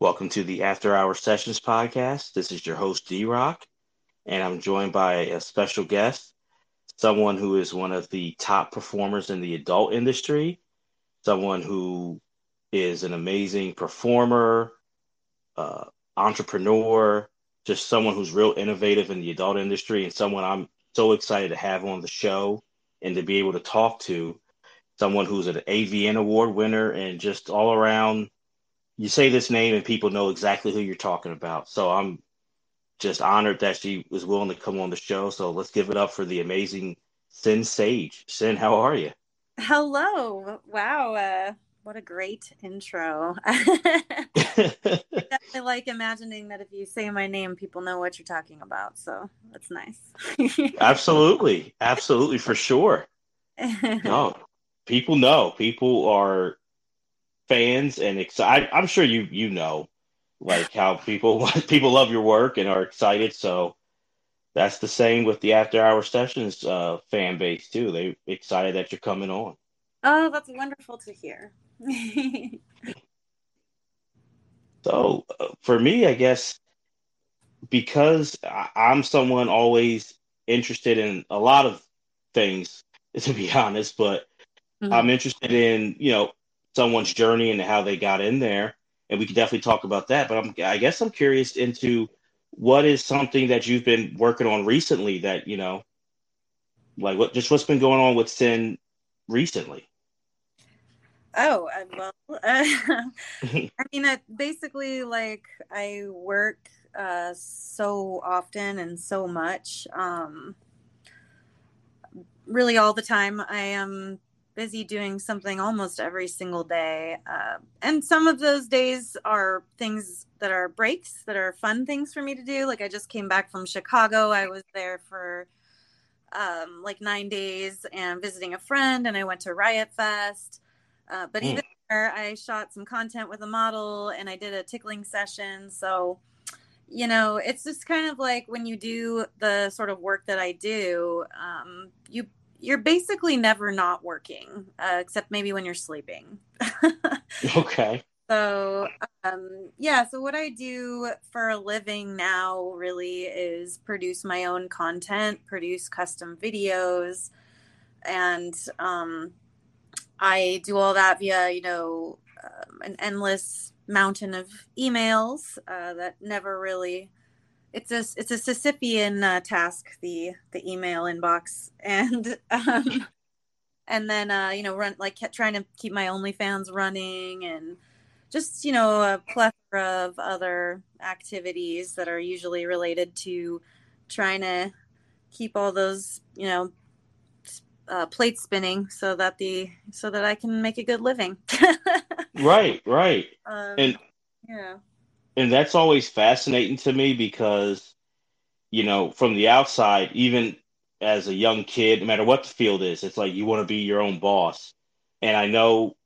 Welcome to the After Hour Sessions podcast. This is your host, D Rock, and I'm joined by a special guest, someone who is one of the top performers in the adult industry, someone who is an amazing performer, uh, entrepreneur, just someone who's real innovative in the adult industry, and someone I'm so excited to have on the show and to be able to talk to. Someone who's an AVN award winner and just all around you say this name and people know exactly who you're talking about. So I'm just honored that she was willing to come on the show. So let's give it up for the amazing Sinn Sage. Sinn, how are you? Hello. Wow. Uh, what a great intro. I like imagining that if you say my name, people know what you're talking about. So that's nice. Absolutely. Absolutely. For sure. No, people know. People are fans and excited. I'm sure you you know like how people people love your work and are excited. So that's the same with the After Hour Sessions uh, fan base too. They excited that you're coming on. Oh, that's wonderful to hear. so uh, for me, I guess because I'm someone always interested in a lot of things, to be honest, but mm-hmm. I'm interested in you know someone's journey and how they got in there, and we can definitely talk about that. But I'm, I guess I'm curious into what is something that you've been working on recently that you know, like what just what's been going on with Sinn recently. Oh well, uh, I mean, uh, basically, like I work uh, so often and so much, um, really all the time. I am busy doing something almost every single day. Uh, and some of those days are things that are breaks that are fun things for me to do. Like I just came back from Chicago. I was there for um, like nine days and visiting a friend, and I went to Riot Fest. Uh, but mm. even there, I shot some content with a model and I did a tickling session. So, you know, it's just kind of like when you do the sort of work that I do, um, you you're basically never not working, uh, except maybe when you're sleeping. okay. So, um, yeah, so what I do for a living now really is produce my own content, produce custom videos, and um, I do all that via, you know, um, an endless mountain of emails uh, that never really it's a it's a Sisyphean uh, task the the email inbox. And um, and then uh, you know run like trying to keep my OnlyFans running and just you know a plethora of other activities that are usually related to trying to keep all those you know uh, plates spinning so that the so that I can make a good living. right, right, um, and yeah and that's always fascinating to me because you know from the outside even as a young kid no matter what the field is it's like you want to be your own boss. And i know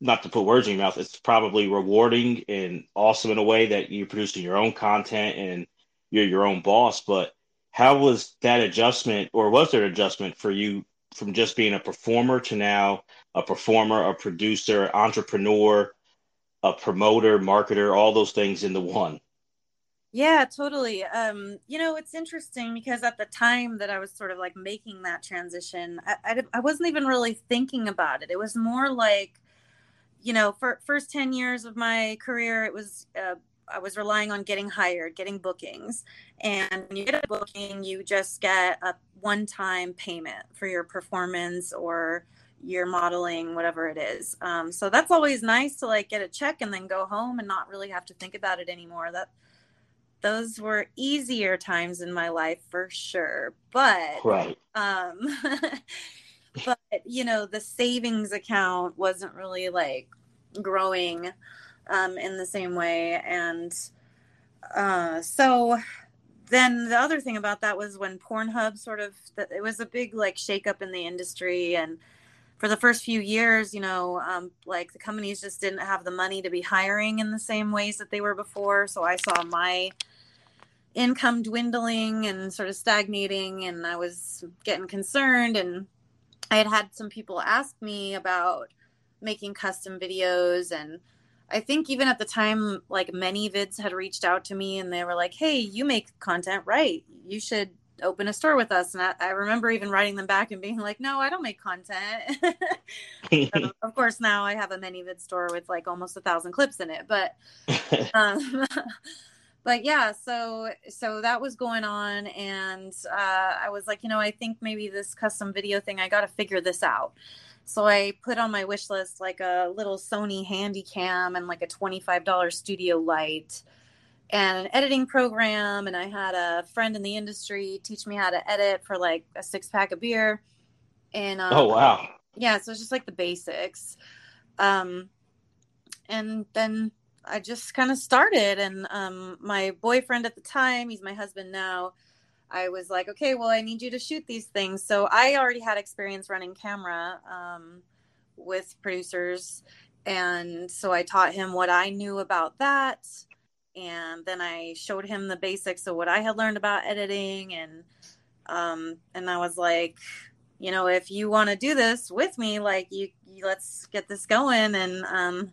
not to put words in your mouth it's probably rewarding and awesome in a way that you're producing your own content and you're your own boss but how was that adjustment or was there an adjustment for you from just being a performer to now a performer a producer entrepreneur a promoter, marketer, all those things into one. Yeah, totally. Um, you know, it's interesting because at the time that I was sort of like making that transition, I, I, I wasn't even really thinking about it. It was more like, you know, for first 10 years of my career, it was uh, I was relying on getting hired, getting bookings. And when you get a booking, you just get a one time payment for your performance or your modeling, whatever it is. Um, so that's always nice to like get a check and then go home and not really have to think about it anymore. That those were easier times in my life for sure. But right. um but you know, the savings account wasn't really like growing um in the same way and uh so then the other thing about that was when Pornhub sort of it was a big like shakeup in the industry and for the first few years, you know, um, like the companies just didn't have the money to be hiring in the same ways that they were before. So I saw my income dwindling and sort of stagnating, and I was getting concerned. And I had had some people ask me about making custom videos and I think even at the time, like ManyVids had reached out to me and they were like, "Hey, you make content, right? You should open a store with us." And I, I remember even writing them back and being like, "No, I don't make content." um, of course, now I have a ManyVid store with like almost a thousand clips in it, but, um, but yeah. So so that was going on, and uh, I was like, you know, I think maybe this custom video thing, I got to figure this out. So I put on my wish list like a little Sony Handycam and like a $25 studio light and an editing program. And I had a friend in the industry teach me how to edit for like a six pack of beer. And um, oh, wow. Yeah. So it's just like the basics. Um, and then I just kind of started. And um, my boyfriend at the time, he's my husband now I was like, okay, well, I need you to shoot these things. So I already had experience running camera um, with producers. And so I taught him what I knew about that. And then I showed him the basics of what I had learned about editing. And, um, and I was like, you know, if you want to do this with me, like you, you let's get this going. And, um,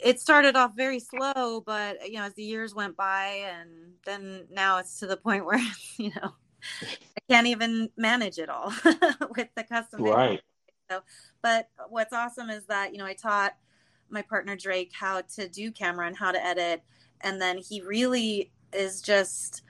it started off very slow, but you know, as the years went by, and then now it's to the point where you know I can't even manage it all with the custom. Right. So, but what's awesome is that you know I taught my partner Drake how to do camera and how to edit, and then he really is just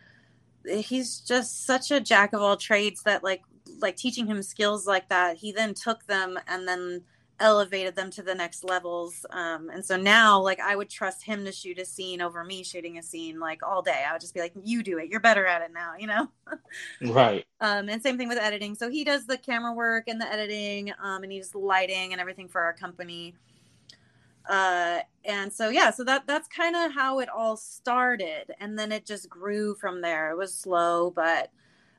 he's just such a jack of all trades that like like teaching him skills like that he then took them and then elevated them to the next levels. Um, and so now, like, I would trust him to shoot a scene over me shooting a scene like all day. I would just be like, "You do it. You're better at it now," you know. right. Um, and same thing with editing. So he does the camera work and the editing, um, and he's lighting and everything for our company. Uh, and so yeah, so that that's kind of how it all started, and then it just grew from there. It was slow, but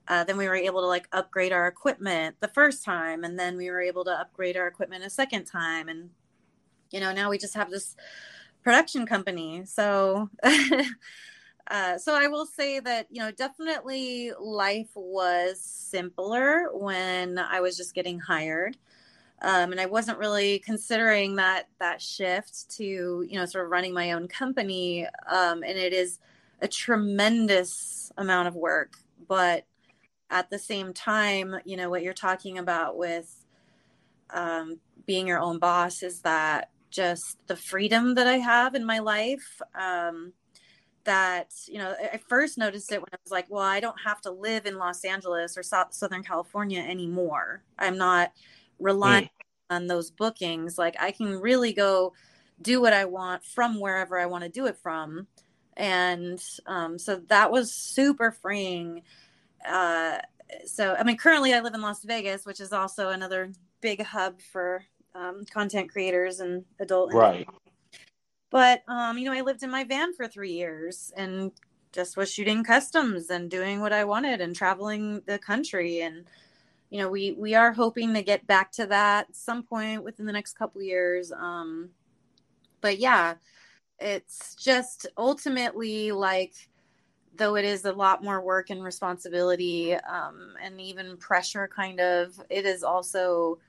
uh, then we were able to like upgrade our equipment the first time and then we were able to upgrade our equipment a second time. And you know now we just have this production company. So uh, so i will say that you know definitely life was simpler when i was just getting hired um, and i wasn't really considering that that shift to you know sort of running my own company um, and it is a tremendous amount of work but at the same time, you know, what you're talking about with um, being your own boss is that just the freedom that I have in my life. Um, that, you know, I first noticed it when I was like, well, I don't have to live in Los Angeles or South, Southern California anymore. I'm not relying mm. on those bookings. Like, I can really go do what I want from wherever I want to do it from. And um, so that was super freeing uh, so I mean, currently I live in Las Vegas, which is also another big hub for um, content creators and adult. Right. But um, you know, I lived in my van for three years and just was shooting customs and doing what I wanted and traveling the country and you know we we are hoping to get back to that some point within the next couple years um but yeah it's just ultimately like though it is a lot more work and responsibility um, and even pressure kind of it is also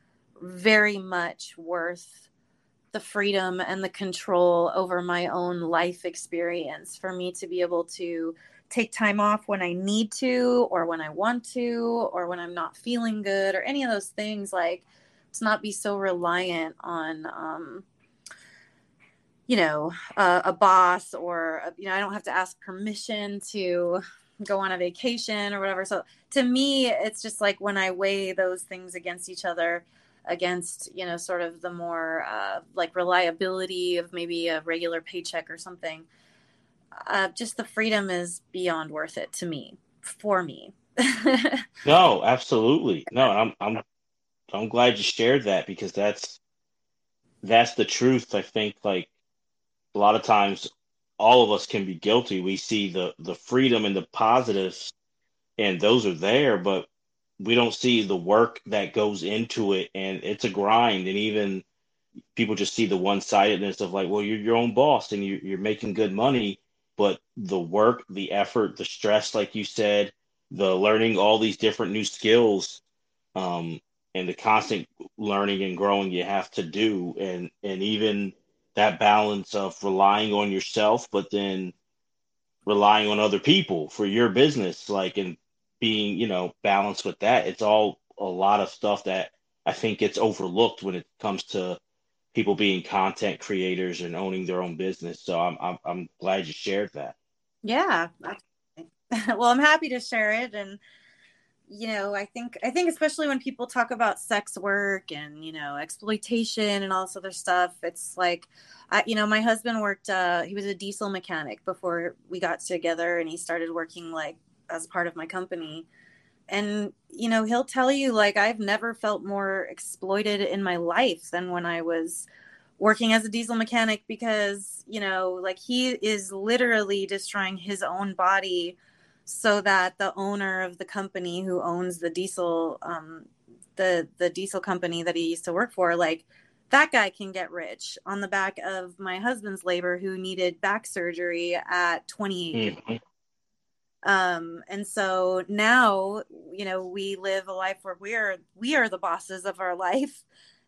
very much worth the freedom and the control over my own life experience for me to be able to take time off when I need to or when I want to or when I'm not feeling good or any of those things like to not be so reliant on um, you know, a, a boss or, a, you know, I don't have to ask permission to go on a vacation or whatever. So to me, it's just like when I weigh those things against each other, against, you know, sort of the more uh, like reliability of maybe a regular paycheck or something, uh, just the freedom is beyond worth it to me, for me. no, absolutely. No, I'm, I'm, I'm glad you shared that because that's, that's the truth. I think like a lot of times all of us can be guilty. We see the the freedom and the positives, and those are there, but we don't see the work that goes into it, and it's a grind. And even people just see the one sidedness of like, well, you're your own boss and you're, you're making good money, but the work, the effort, the stress, like you said, the learning all these different new skills, um, and the constant learning and growing you have to do, and and even that balance of relying on yourself, but then relying on other people for your business, like and being, you know, balanced with that. It's all a lot of stuff that I think gets overlooked when it comes to people being content creators and owning their own business. So I'm I'm, I'm glad you shared that. Yeah. well, I'm happy to share it and you know i think i think especially when people talk about sex work and you know exploitation and all this other stuff it's like I, you know my husband worked uh he was a diesel mechanic before we got together and he started working like as part of my company and you know he'll tell you like i've never felt more exploited in my life than when i was working as a diesel mechanic because you know like he is literally destroying his own body so that the owner of the company who owns the diesel um, the the diesel company that he used to work for like that guy can get rich on the back of my husband's labor who needed back surgery at 28 mm-hmm. Um and so now you know we live a life where we're we are the bosses of our life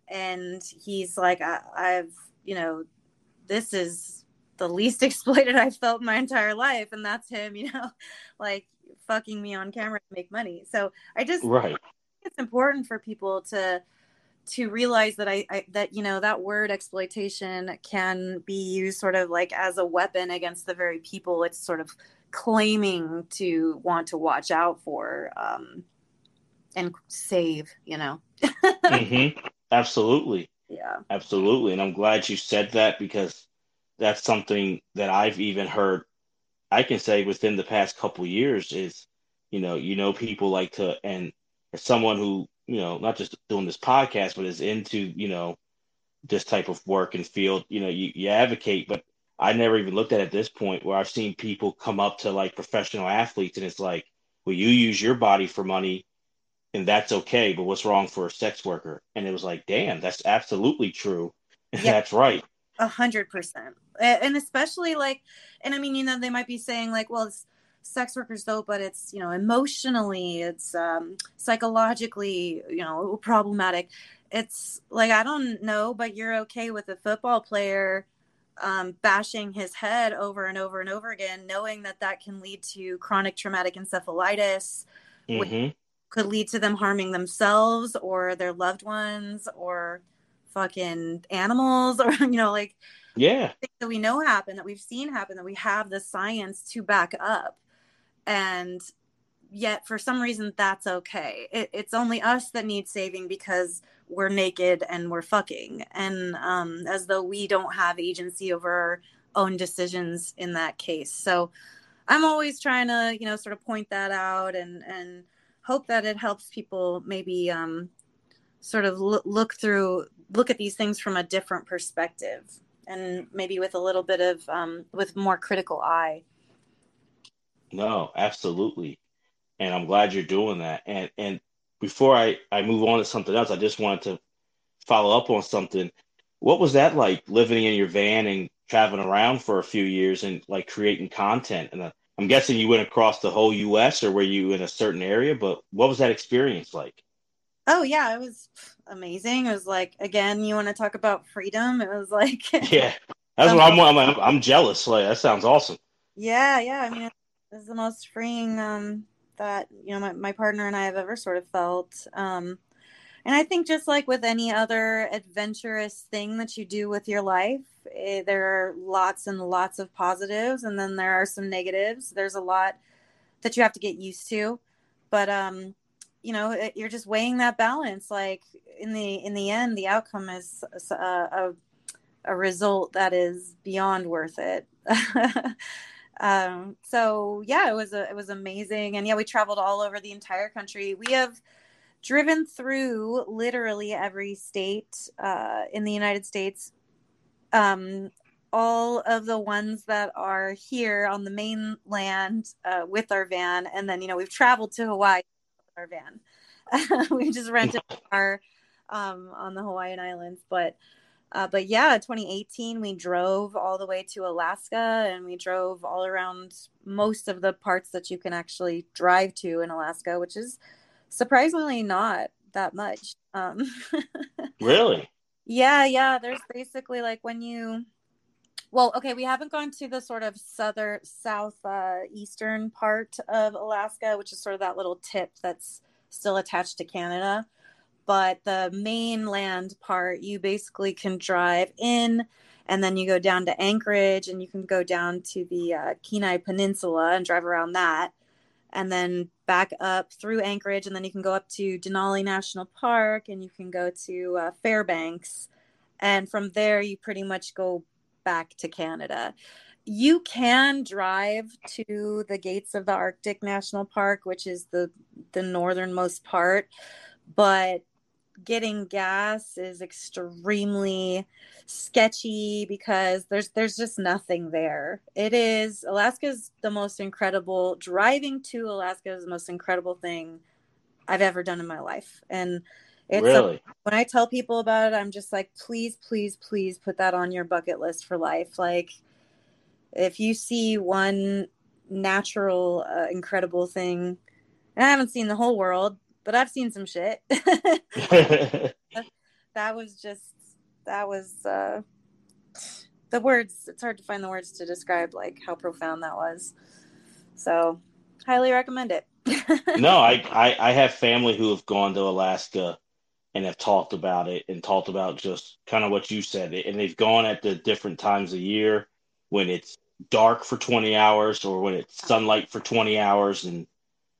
and he's like I, i've you know this is the least exploited I've felt my entire life, and that's him, you know, like fucking me on camera to make money. So I just right. It's important for people to to realize that I, I, that you know that word exploitation can be used sort of like as a weapon against the very people it's sort of claiming to want to watch out for um, and save. You know. mm-hmm. Absolutely. Yeah. Absolutely, and I'm glad you said that because that's something that I've even heard. I can say within the past couple years is, you know, you know, people like to, and as someone who, you know, not just doing this podcast, but is into, you know, this type of work and field, you know, you, you advocate, but I never even looked at it at this point where I've seen people come up to like professional athletes and it's like, well, you use your body for money and that's okay, but what's wrong for a sex worker? And it was like, damn, that's absolutely true. Yeah. that's right. A hundred percent. And especially like, and I mean, you know, they might be saying like, well, it's sex workers though, but it's, you know, emotionally, it's um, psychologically, you know, problematic. It's like, I don't know, but you're okay with a football player um, bashing his head over and over and over again, knowing that that can lead to chronic traumatic encephalitis, mm-hmm. which could lead to them harming themselves or their loved ones or fucking animals or you know like yeah that we know happen that we've seen happen that we have the science to back up and yet for some reason that's okay. It, it's only us that need saving because we're naked and we're fucking. And um, as though we don't have agency over our own decisions in that case. So i'm always trying to you know sort of point that out and and hope that it helps people maybe um, sort of look through look at these things from a different perspective and maybe with a little bit of um, with more critical eye. No absolutely and i'm glad you're doing that and and before i i move on to something else i just wanted to follow up on something what was that like living in your van and traveling around for a few years and like creating content and uh, i'm guessing you went across the whole us or were you in a certain area but what was that experience like Oh yeah, it was amazing. It was like again, you want to talk about freedom? It was like yeah, that's what I'm, I'm. I'm jealous. Like that sounds awesome. Yeah, yeah. I mean, it's it was the most freeing um, that you know my, my partner and I have ever sort of felt. Um, and I think just like with any other adventurous thing that you do with your life, It, there are lots and lots of positives, and then there are some negatives. There's a lot that you have to get used to, but um, you know, it, you're just weighing that balance. Like in the in the end, the outcome is a, a, a result that is beyond worth it. um, so yeah, it was a, it was amazing, and yeah, we traveled all over the entire country. We have driven through literally every state uh, in the United States. Um, all of the ones that are here on the mainland uh, with our van, and then you know we've traveled to Hawaii with our van. we just rented a car um, on the Hawaiian Islands, but uh, but yeah, 2018 we drove all the way to Alaska, and we drove all around most of the parts that you can actually drive to in Alaska, which is surprisingly not that much. Um, really? Yeah, yeah. There's basically like when you, well, okay, we haven't gone to the sort of southern, south, uh, eastern part of Alaska, which is sort of that little tip that's still attached to Canada. But the mainland part, you basically can drive in and then you go down to Anchorage and you can go down to the uh, Kenai Peninsula and drive around that and then back up through Anchorage, and then you can go up to Denali National Park, and you can go to uh, Fairbanks, and from there you pretty much go back to Canada. You can drive to the gates of the Arctic National Park, which is the the northernmost part, but getting gas is extremely sketchy because there's there's just nothing there. It is Alaska's the most incredible driving to Alaska is the most incredible thing I've ever done in my life. And it's really? a, when I tell people about it, I'm just like, please, please, please put that on your bucket list for life. Like, if you see one natural, uh, incredible thing, and I haven't seen the whole world, but I've seen some shit. that was just that was uh the words it's hard to find the words to describe like how profound that was. So highly recommend it. no, I, I I have family who have gone to Alaska and have talked about it and talked about just kind of what you said. And they've gone at the different times of year when it's dark for 20 hours or when it's sunlight for 20 hours and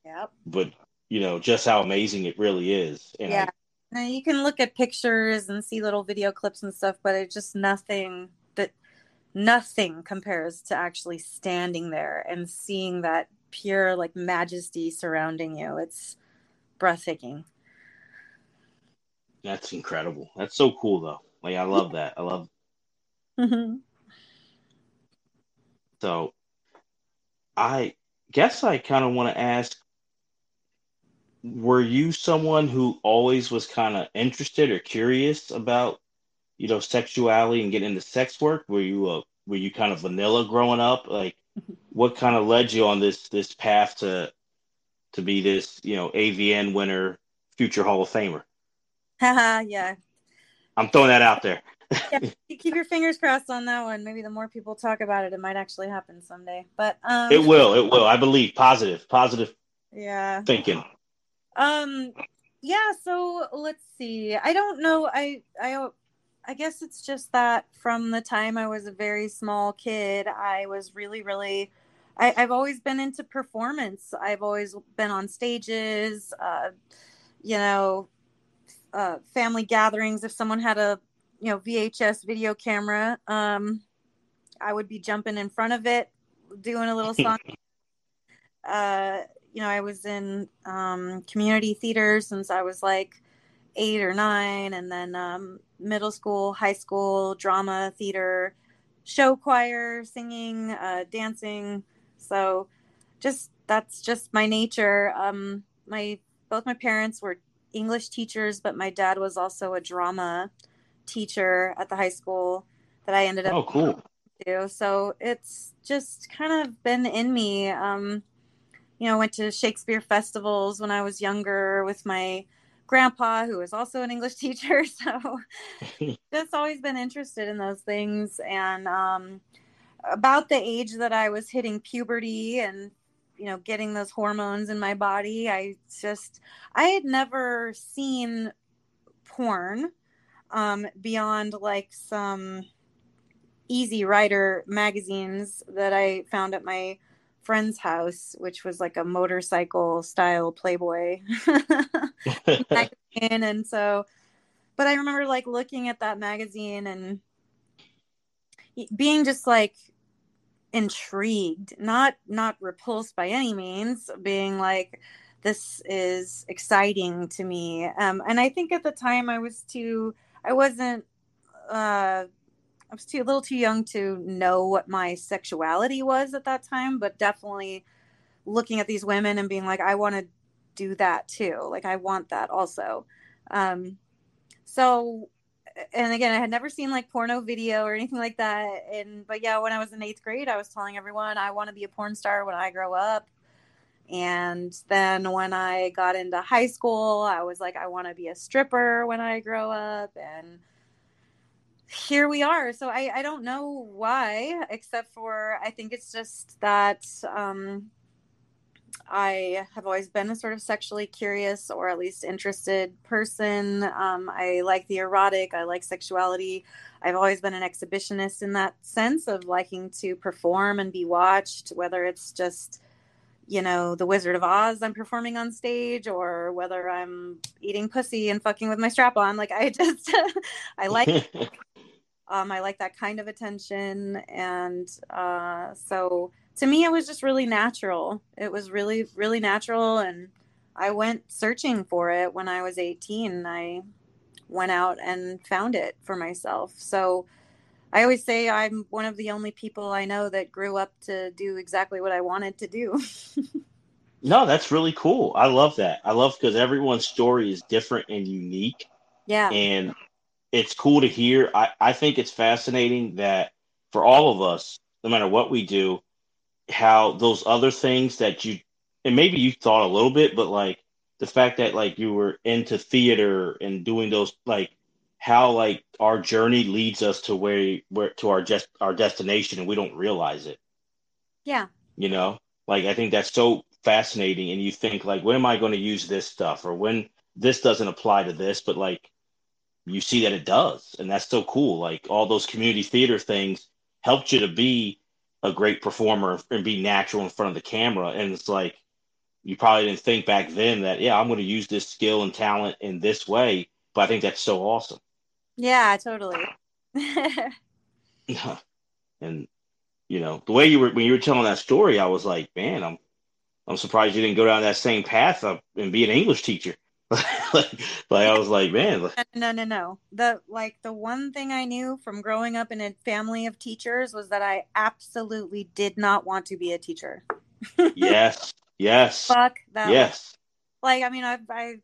yep. but you know just how amazing it really is. And yeah. I, now you can look at pictures and see little video clips and stuff, but it's just nothing that nothing compares to actually standing there and seeing that pure like majesty surrounding you. It's breathtaking. That's incredible. That's so cool though. Like I love that. I love mm-hmm. So I guess I kind of want to ask were you someone who always was kind of interested or curious about you know sexuality and getting into sex work? Were you uh, were you kind of vanilla growing up? Like what kind of led you on this this path to to be this you know avn winner future hall of famer? Haha, yeah. I'm throwing that out there. Yeah, keep your fingers crossed on that one. Maybe the more people talk about it it might actually happen someday. But um it will it will. I believe positive positive yeah. thinking um yeah, so let's see. I don't know. I I I guess it's just that from the time I was a very small kid, I was really, really I, have always been into performance. I've always been on stages, uh, you know, uh, family gatherings. If someone had a, you know, VHS video camera, um, I would be jumping in front of it, doing a little song. uh, you know, I was in um, community theater since I was like eight or nine, and then um, middle school, high school, drama, theater, show choir, singing, uh, dancing. So, just that's just my nature. Um, my both my parents were English teachers, but my dad was also a drama teacher at the high school that I ended up. Oh, cool. To. So it's just kind of been in me. Um, you know, went to Shakespeare festivals when I was younger with my grandpa, who was also an English teacher. So just always been interested in those things. And um, about the age that I was hitting puberty and, you know, getting those hormones in my body, I just, I had never seen porn um, beyond like some Easy Rider magazines that I found at my friend's house, which was like a motorcycle style Playboy magazine. And so, but I remember like looking at that magazine and being just like intrigued, not not repulsed by any means, being like, this is exciting to me. Um, and I think at the time I was too, I wasn't, uh, I was too a little too young to know what my sexuality was at that time, but definitely looking at these women and being like, I want to do that too. Like I want that also. Um, so, and again, I had never seen like porno video or anything like that. And but yeah, when I was in eighth grade, I was telling everyone I want to be a porn star when I grow up. And then when I got into high school, I was like, I want to be a stripper when I grow up. And here we are. So I, I don't know why, except for I think it's just that um, I have always been a sort of sexually curious or at least interested person. Um, I like the erotic, I like sexuality. I've always been an exhibitionist in that sense of liking to perform and be watched, whether it's just you know, the Wizard of Oz I'm performing on stage or whether I'm eating pussy and fucking with my strap on. Like I just I like um I like that kind of attention and uh so to me it was just really natural. It was really really natural and I went searching for it when I was 18. I went out and found it for myself. So I always say I'm one of the only people I know that grew up to do exactly what I wanted to do. no, that's really cool. I love that. I love because everyone's story is different and unique. Yeah. And it's cool to hear. I, I think it's fascinating that for all of us, no matter what we do, how those other things that you, and maybe you thought a little bit, but like the fact that like you were into theater and doing those like how like our journey leads us to where where to our just our destination and we don't realize it. Yeah. You know? Like i think that's so fascinating and you think like when am i going to use this stuff or when this doesn't apply to this? But like you see that it does and that's so cool like all those community theater things helped you to be a great performer and be natural in front of the camera and it's like you probably didn't think back then that yeah i'm going to use this skill and talent in this way but i think that's so awesome yeah, totally. and you know, the way you were when you were telling that story, I was like, man, I'm I'm surprised you didn't go down that same path and be an English teacher. like, like I was like, man. No, no, no. The like the one thing I knew from growing up in a family of teachers was that I absolutely did not want to be a teacher. yes. Yes. Fuck that. Yes. Like I mean, I've I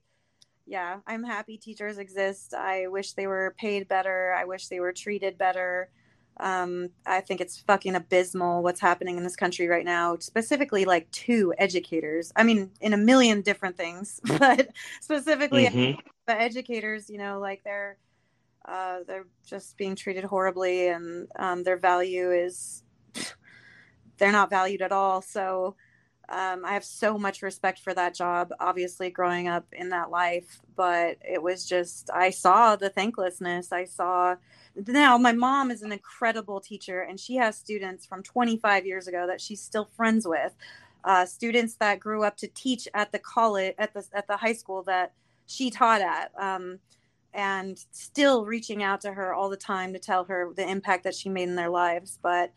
yeah, I'm happy teachers exist. I wish they were paid better. I wish they were treated better. Um, I think it's fucking abysmal what's happening in this country right now, specifically like two educators. I mean, in a million different things, but specifically mm-hmm. the educators, you know, like they're uh, they're just being treated horribly, and um, their value is they're not valued at all. So um, I have so much respect for that job, obviously, growing up in that life. But it was just, I saw the thanklessness. I saw, now my mom is an incredible teacher, and she has students from 25 years ago that she's still friends with. Uh, students that grew up to teach at the college, at the, at the high school that she taught at. Um, and still reaching out to her all the time to tell her the impact that she made in their lives. But,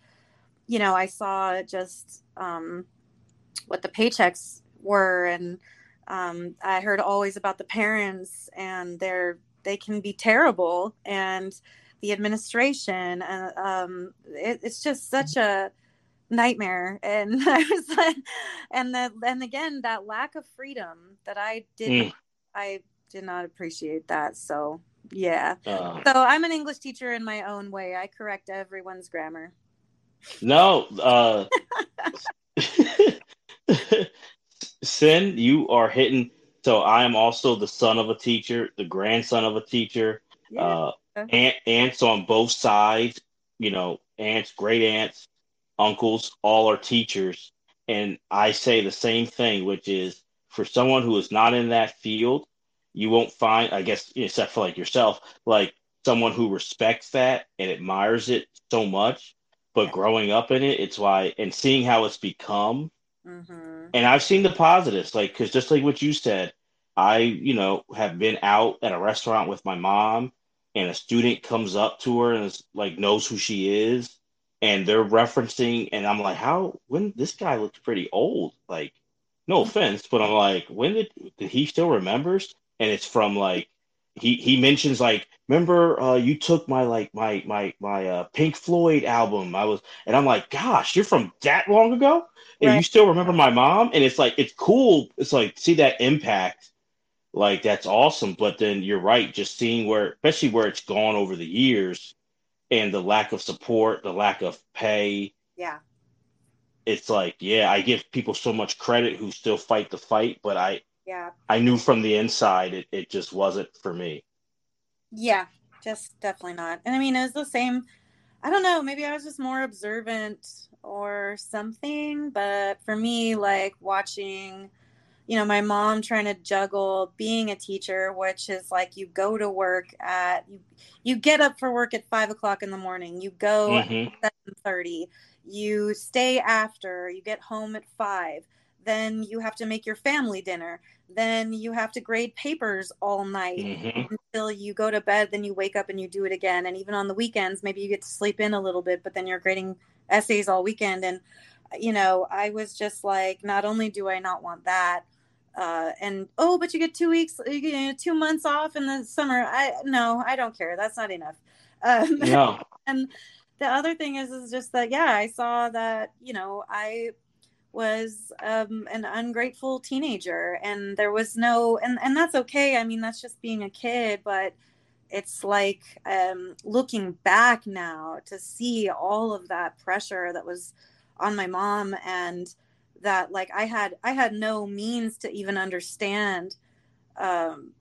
you know, I saw just, um, what the paychecks were and um, i heard always about the parents and they're they can be terrible and the administration and um, it, it's just such a nightmare and i was like and the and again that lack of freedom that i did mm. i did not appreciate that so yeah uh, so i'm an english teacher in my own way i correct everyone's grammar no uh Sinn, you are hitting. So I am also the son of a teacher, the grandson of a teacher. Yeah. Uh, aunt, aunts on both sides, you know, aunts, great aunts, uncles, all are teachers. And I say the same thing, which is for someone who is not in that field, you won't find, I guess, except for like yourself, like someone who respects that and admires it so much. But Yeah. growing up in it, it's why and seeing how it's become hmm and I've seen the positives, like because just like what you said, I you know have been out at a restaurant with my mom, and a student comes up to her and is like knows who she is, and they're referencing, and I'm like, how when this guy looks pretty old, like no offense, but I'm like, when did did he still remembers? And it's from like he he mentions like remember uh you took my like my my my uh Pink Floyd album. I was and I'm like gosh you're from that long ago? And you still remember my mom? And it's like it's cool. It's like see that impact like that's awesome but then you're right just seeing where especially where it's gone over the years and the lack of support the lack of pay Yeah. it's like yeah I give people so much credit who still fight the fight but I Yeah. I knew from the inside it, it just wasn't for me Yeah. Just definitely not. And I mean, it was the same. I don't know. Maybe I was just more observant or something. But for me, like watching, you know, my mom trying to juggle being a teacher, which is like you go to work at you, you get up for work at five o'clock in the morning. You go Mhm. seven thirty. You stay after. You get home at five. Then you have to make your family dinner. Then you have to grade papers all night Mhm. until you go to bed. Then you wake up and you do it again. And even on the weekends, maybe you get to sleep in a little bit, but then you're grading essays all weekend. And you know, I was just like, not only do I not want that, uh, and oh, but you get two weeks, you get two months off in the summer. I no, I don't care. That's not enough. Um, no and the other thing is is just that yeah i saw that you know i was um, an ungrateful teenager and there was no and and that's okay i mean that's just being a kid but it's like um, looking back now to see all of that pressure that was on my mom and that like i had i had no means to even understand um,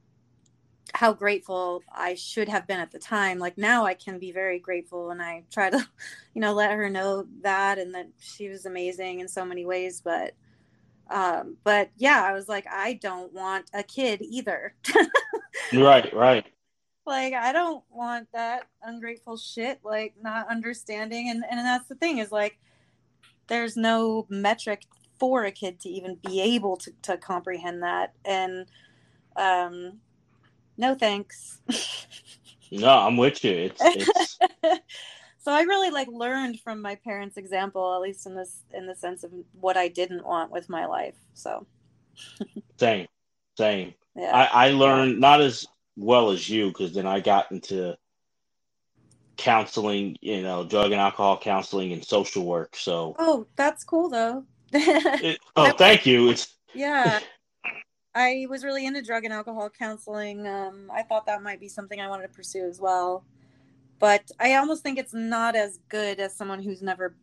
how grateful I should have been at the time. Like now I can be very grateful and I try to, you know, let her know that and that she was amazing in so many ways. But um, but yeah, I was like, I don't want a kid either. right right like I don't want that ungrateful shit, like not understanding and, and that's the thing is like there's no metric for a kid to even be able to, to comprehend that. And um no thanks. no i'm with you it's it's so I really like learned from my parents' example, at least in this in the sense of what I didn't want with my life. So same same yeah. I, I learned not as well as you because then I got into counseling, you know, drug and alcohol counseling and social work. So, oh, that's cool though. It, oh, thank you. It's yeah. I was really into drug and alcohol counseling. Um, I thought that might be something I wanted to pursue as well. But I almost think it's not as good as someone who's never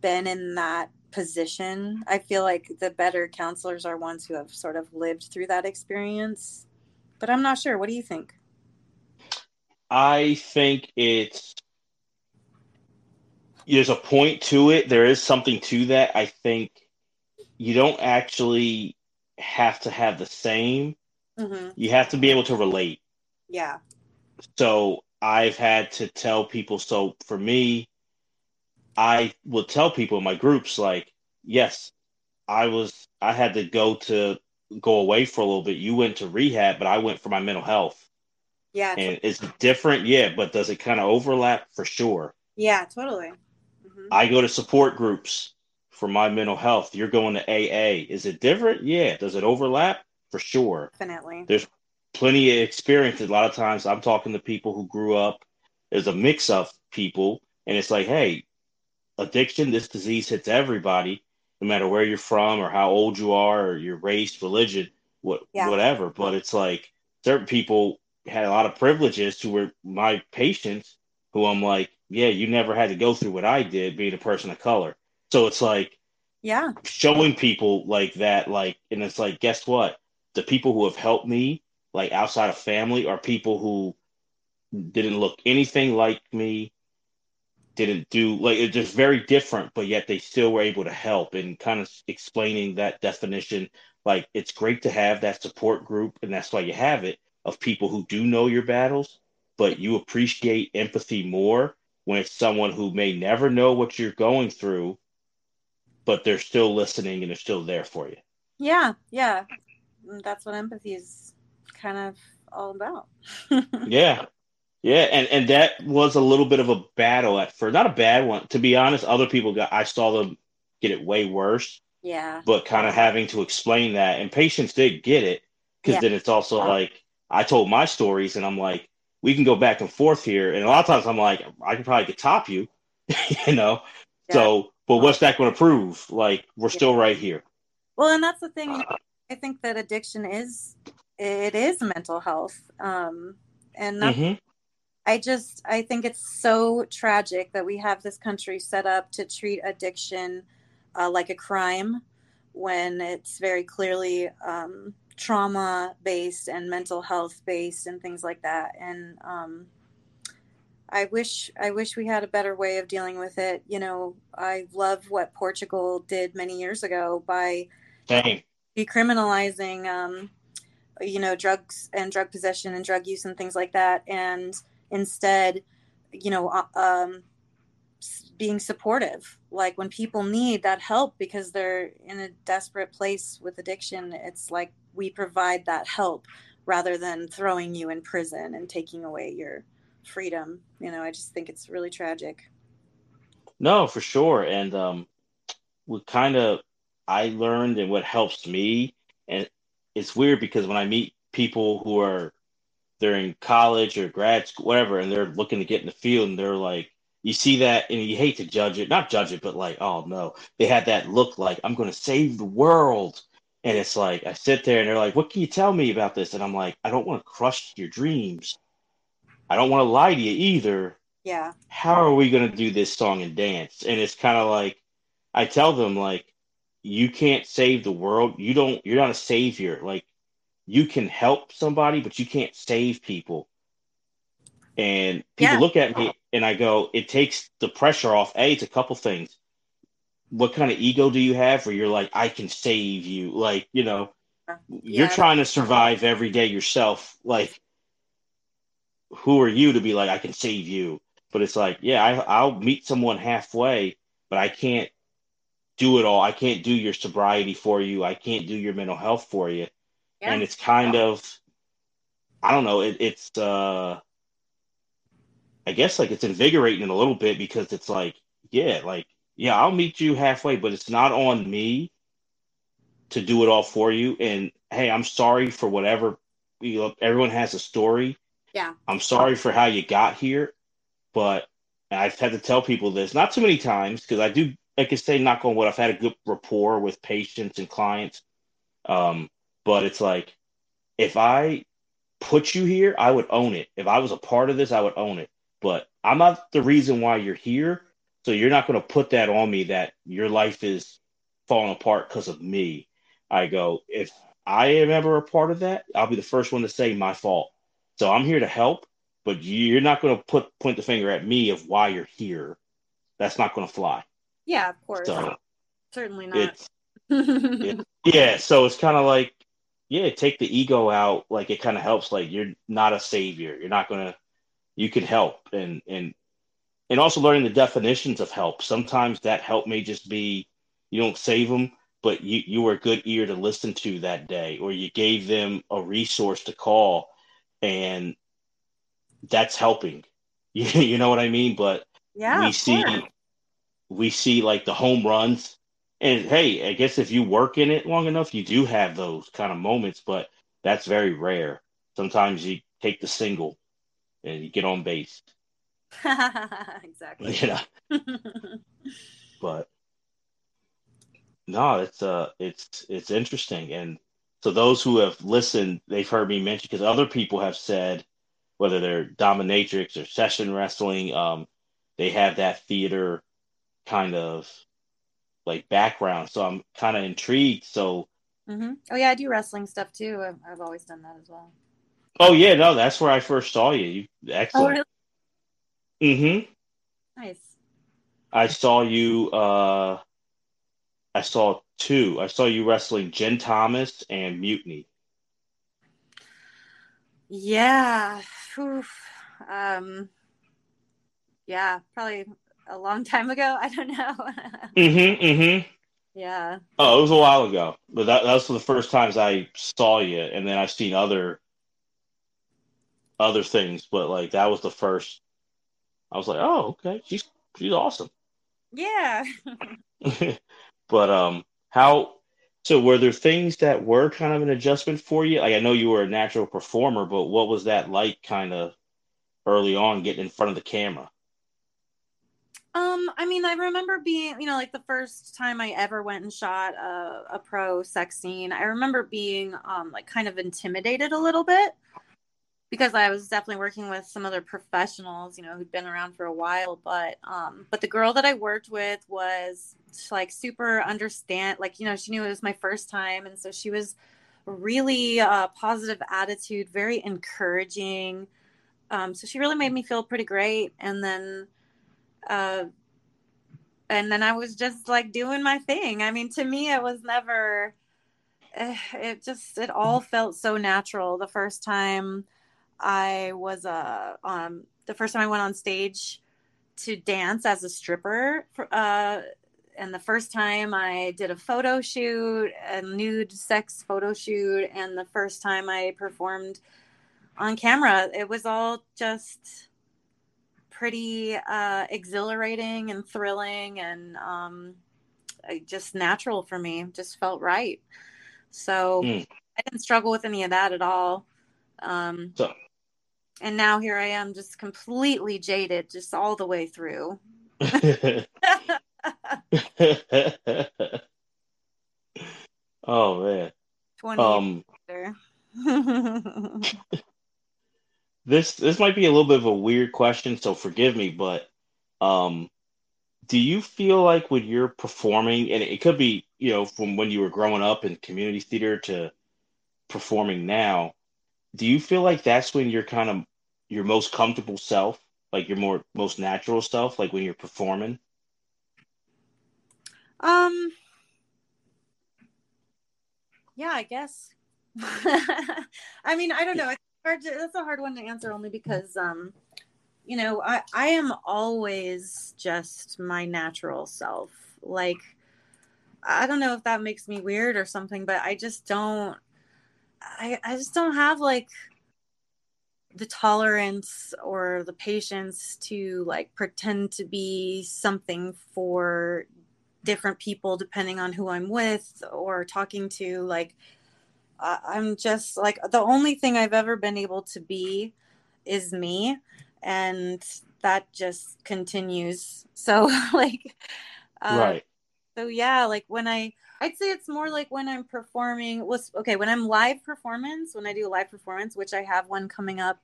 been in that position. I feel like the better counselors are ones who have sort of lived through that experience. But I'm not sure. What do you think? I think it's there's a point to it. There is something to that. I think you don't actually have to have the same. Mm-hmm. You have to be able to relate. Yeah. So I've had to tell people. So for me, I will tell people in my groups, like, yes, I was, I had to go to go away for a little bit. You went to rehab, but I went for my mental health. Yeah. And it's different, yeah, but does it kind of overlap for sure? Yeah, totally. I mm-hmm. go to support groups for my mental health. You're going to AA. Is it different? Yeah. Does it overlap? For sure. Definitely. There's plenty of experience. A lot of times I'm talking to people who grew up, there's a mix of people, and it's like, hey, addiction, this disease hits everybody, no matter where you're from or how old you are or your race, religion, what Yeah. whatever. But it's like certain people had a lot of privileges who were my patients who I'm like, yeah, you never had to go through what I did being a person of color. So it's like Yeah. showing people like that, like, and it's like, guess what? The people who have helped me, like outside of family, are people who didn't look anything like me, didn't do like it's just very different, but yet they still were able to help and kind of explaining that definition. Like, it's great to have that support group, and that's why you have it of people who do know your battles, but you appreciate empathy more when it's someone who may never know what you're going through, but they're still listening and they're still there for you. Yeah, yeah. Mm, that's what empathy is kind of all about. yeah. Yeah, and and that was a little bit of a battle at first. Not a bad one, to be honest. Other people got I saw them get it way worse. Yeah. But kind of having to explain that, and patients did get it because yeah. then it's also uh-huh. like I told my stories, and I'm like, we can go back and forth here, and a lot of times I'm like, I can probably get top you, you know. Yeah. So, but what's that going to prove? Like, we're yeah. still right here. Well, and that's the thing. I think that addiction is it is mental health, um, and mm-hmm. I just I think it's so tragic that we have this country set up to treat addiction uh, like a crime when it's very clearly um, trauma based and mental health based and things like that. And um, I wish I wish we had a better way of dealing with it. You know, I love what Portugal did many years ago by Dang. decriminalizing, um, you know, drugs and drug possession and drug use and things like that, and instead, you know, uh, um, being supportive. Like when people need that help because they're in a desperate place with addiction, it's like we provide that help rather than throwing you in prison and taking away your freedom. You know, I just think it's really tragic. No, for sure. And um, what kind of I learned and what helps me, and it's weird because when I meet people who are they're in college or grad school, whatever, and they're looking to get in the field, and they're like, you see that, and you hate to judge it, not judge it, but like, oh no, they had that look like I'm going to save the world, and it's like I sit there, and they're like, what can you tell me about this? And I'm like, I don't want to crush your dreams, I don't want to lie to you either. Yeah. How are we going to do this song and dance? And it's kind of like, I tell them like, you can't save the world. You don't. You're not a savior. Like you can help somebody, but you can't save people. And people yeah. look at me and I go, it takes the pressure off. A, it's a couple things. What kind of ego do you have where you're like, I can save you? Like, you know, yeah. you're trying to survive every day yourself. Like, who are you to be like, I can save you? But it's like, yeah, I, I'll meet someone halfway, but I can't do it all. I can't do your sobriety for you. I can't do your mental health for you yeah. and it's kind of I don't know, it, it's uh I guess like it's invigorating a little bit because it's like, yeah, like yeah, I'll meet you halfway, but it's not on me to do it all for you. And hey, I'm sorry for whatever you know, everyone has a story. Yeah. I'm sorry for how you got here, but I've had to tell people this not too many times because I do I say, knock on wood, I've had a good rapport with patients and clients. Um, but it's like if I put you here, I would own it. If I was a part of this, I would own it. But I'm not the reason why you're here. So you're not going to put that on me that your life is falling apart because of me. I go, if I am ever a part of that, I'll be the first one to say my fault. So I'm here to help, but you're not going to put point the finger at me of why you're here. That's not going to fly. Yeah, of course. So Certainly not. It's, it, yeah, so it's kind of like yeah, take the ego out. Like it kind of helps. Like you're not a savior. You're not gonna. You can help, and and and also learning the definitions of help. Sometimes that help may just be you don't save them, but you you were a good ear to listen to that day, or you gave them a resource to call, and that's helping. You, you know what I mean? But yeah, we see we see like the home runs and hey, I guess if you work in it long enough, you do have those kind of moments, but that's very rare. Sometimes you take the single and you get on base. exactly. Know. but no, it's uh it's it's interesting. And so those who have listened, they've heard me mention because other people have said whether they're dominatrix or session wrestling, um, they have that theater kind of like background. So I'm kind of intrigued. So, mm-hmm. oh yeah, I do wrestling stuff too. I've, I've, always done that as well. Oh yeah, no, that's where I first saw you. you excellent. Oh, really? Mm-hmm. Nice. I saw you. uh I saw two. I saw you wrestling Jen Thomas and Mutiny. Yeah. Oof. Um, yeah, probably a long time ago. I don't know. mm-hmm. Mm-hmm. Yeah. Oh, it was a while ago, but that, that was the first times I saw you, and then I've seen other other things, but like that was the first. I was like, oh, okay, she's she's awesome. Yeah. but um, how? So were there things that were kind of an adjustment for you? Like I know you were a natural performer, but what was that like, kind of early on, getting in front of the camera? Um, I mean, I remember being, you know, like the first time I ever went and shot a, a pro sex scene, I remember being um like kind of intimidated a little bit because I was definitely working with some other professionals, you know, who'd been around for a while. But um, but the girl that I worked with was like super understand, like you know, she knew it was my first time, and so she was really uh, positive attitude, very encouraging. Um, so she really made me feel pretty great, and then uh, and then I was just like doing my thing. I mean, to me, it was never. Eh, it just it all felt so natural the first time I was uh, um the first time I went on stage to dance as a stripper. Uh, and the first time I did a photo shoot, a nude sex photo shoot, and the first time I performed on camera, it was all just pretty uh, exhilarating and thrilling and um, just natural for me. Just felt right. So mm. I didn't struggle with any of that at all. Um, so. And now here I am, just completely jaded, just all the way through. oh man. Twenty um, this this might be a little bit of a weird question, so forgive me, but um, do you feel like when you're performing, and it could be you know from when you were growing up in community theater to performing now, do you feel like that's when you're kind of your most comfortable self, like your more most natural self, like when you're performing? Um. Yeah, I guess. I mean, I don't know hard to, that's a hard one to answer only because um you know i i am always just my natural self like i don't know if that makes me weird or something but i just don't i i just don't have like the tolerance or the patience to like pretend to be something for different people depending on who i'm with or talking to like I'm just like the only thing I've ever been able to be is me, and that just continues. So like, uh, right. So yeah, like when I, I'd say it's more like when I'm performing. Was okay when I'm live performance. When I do a live performance, which I have one coming up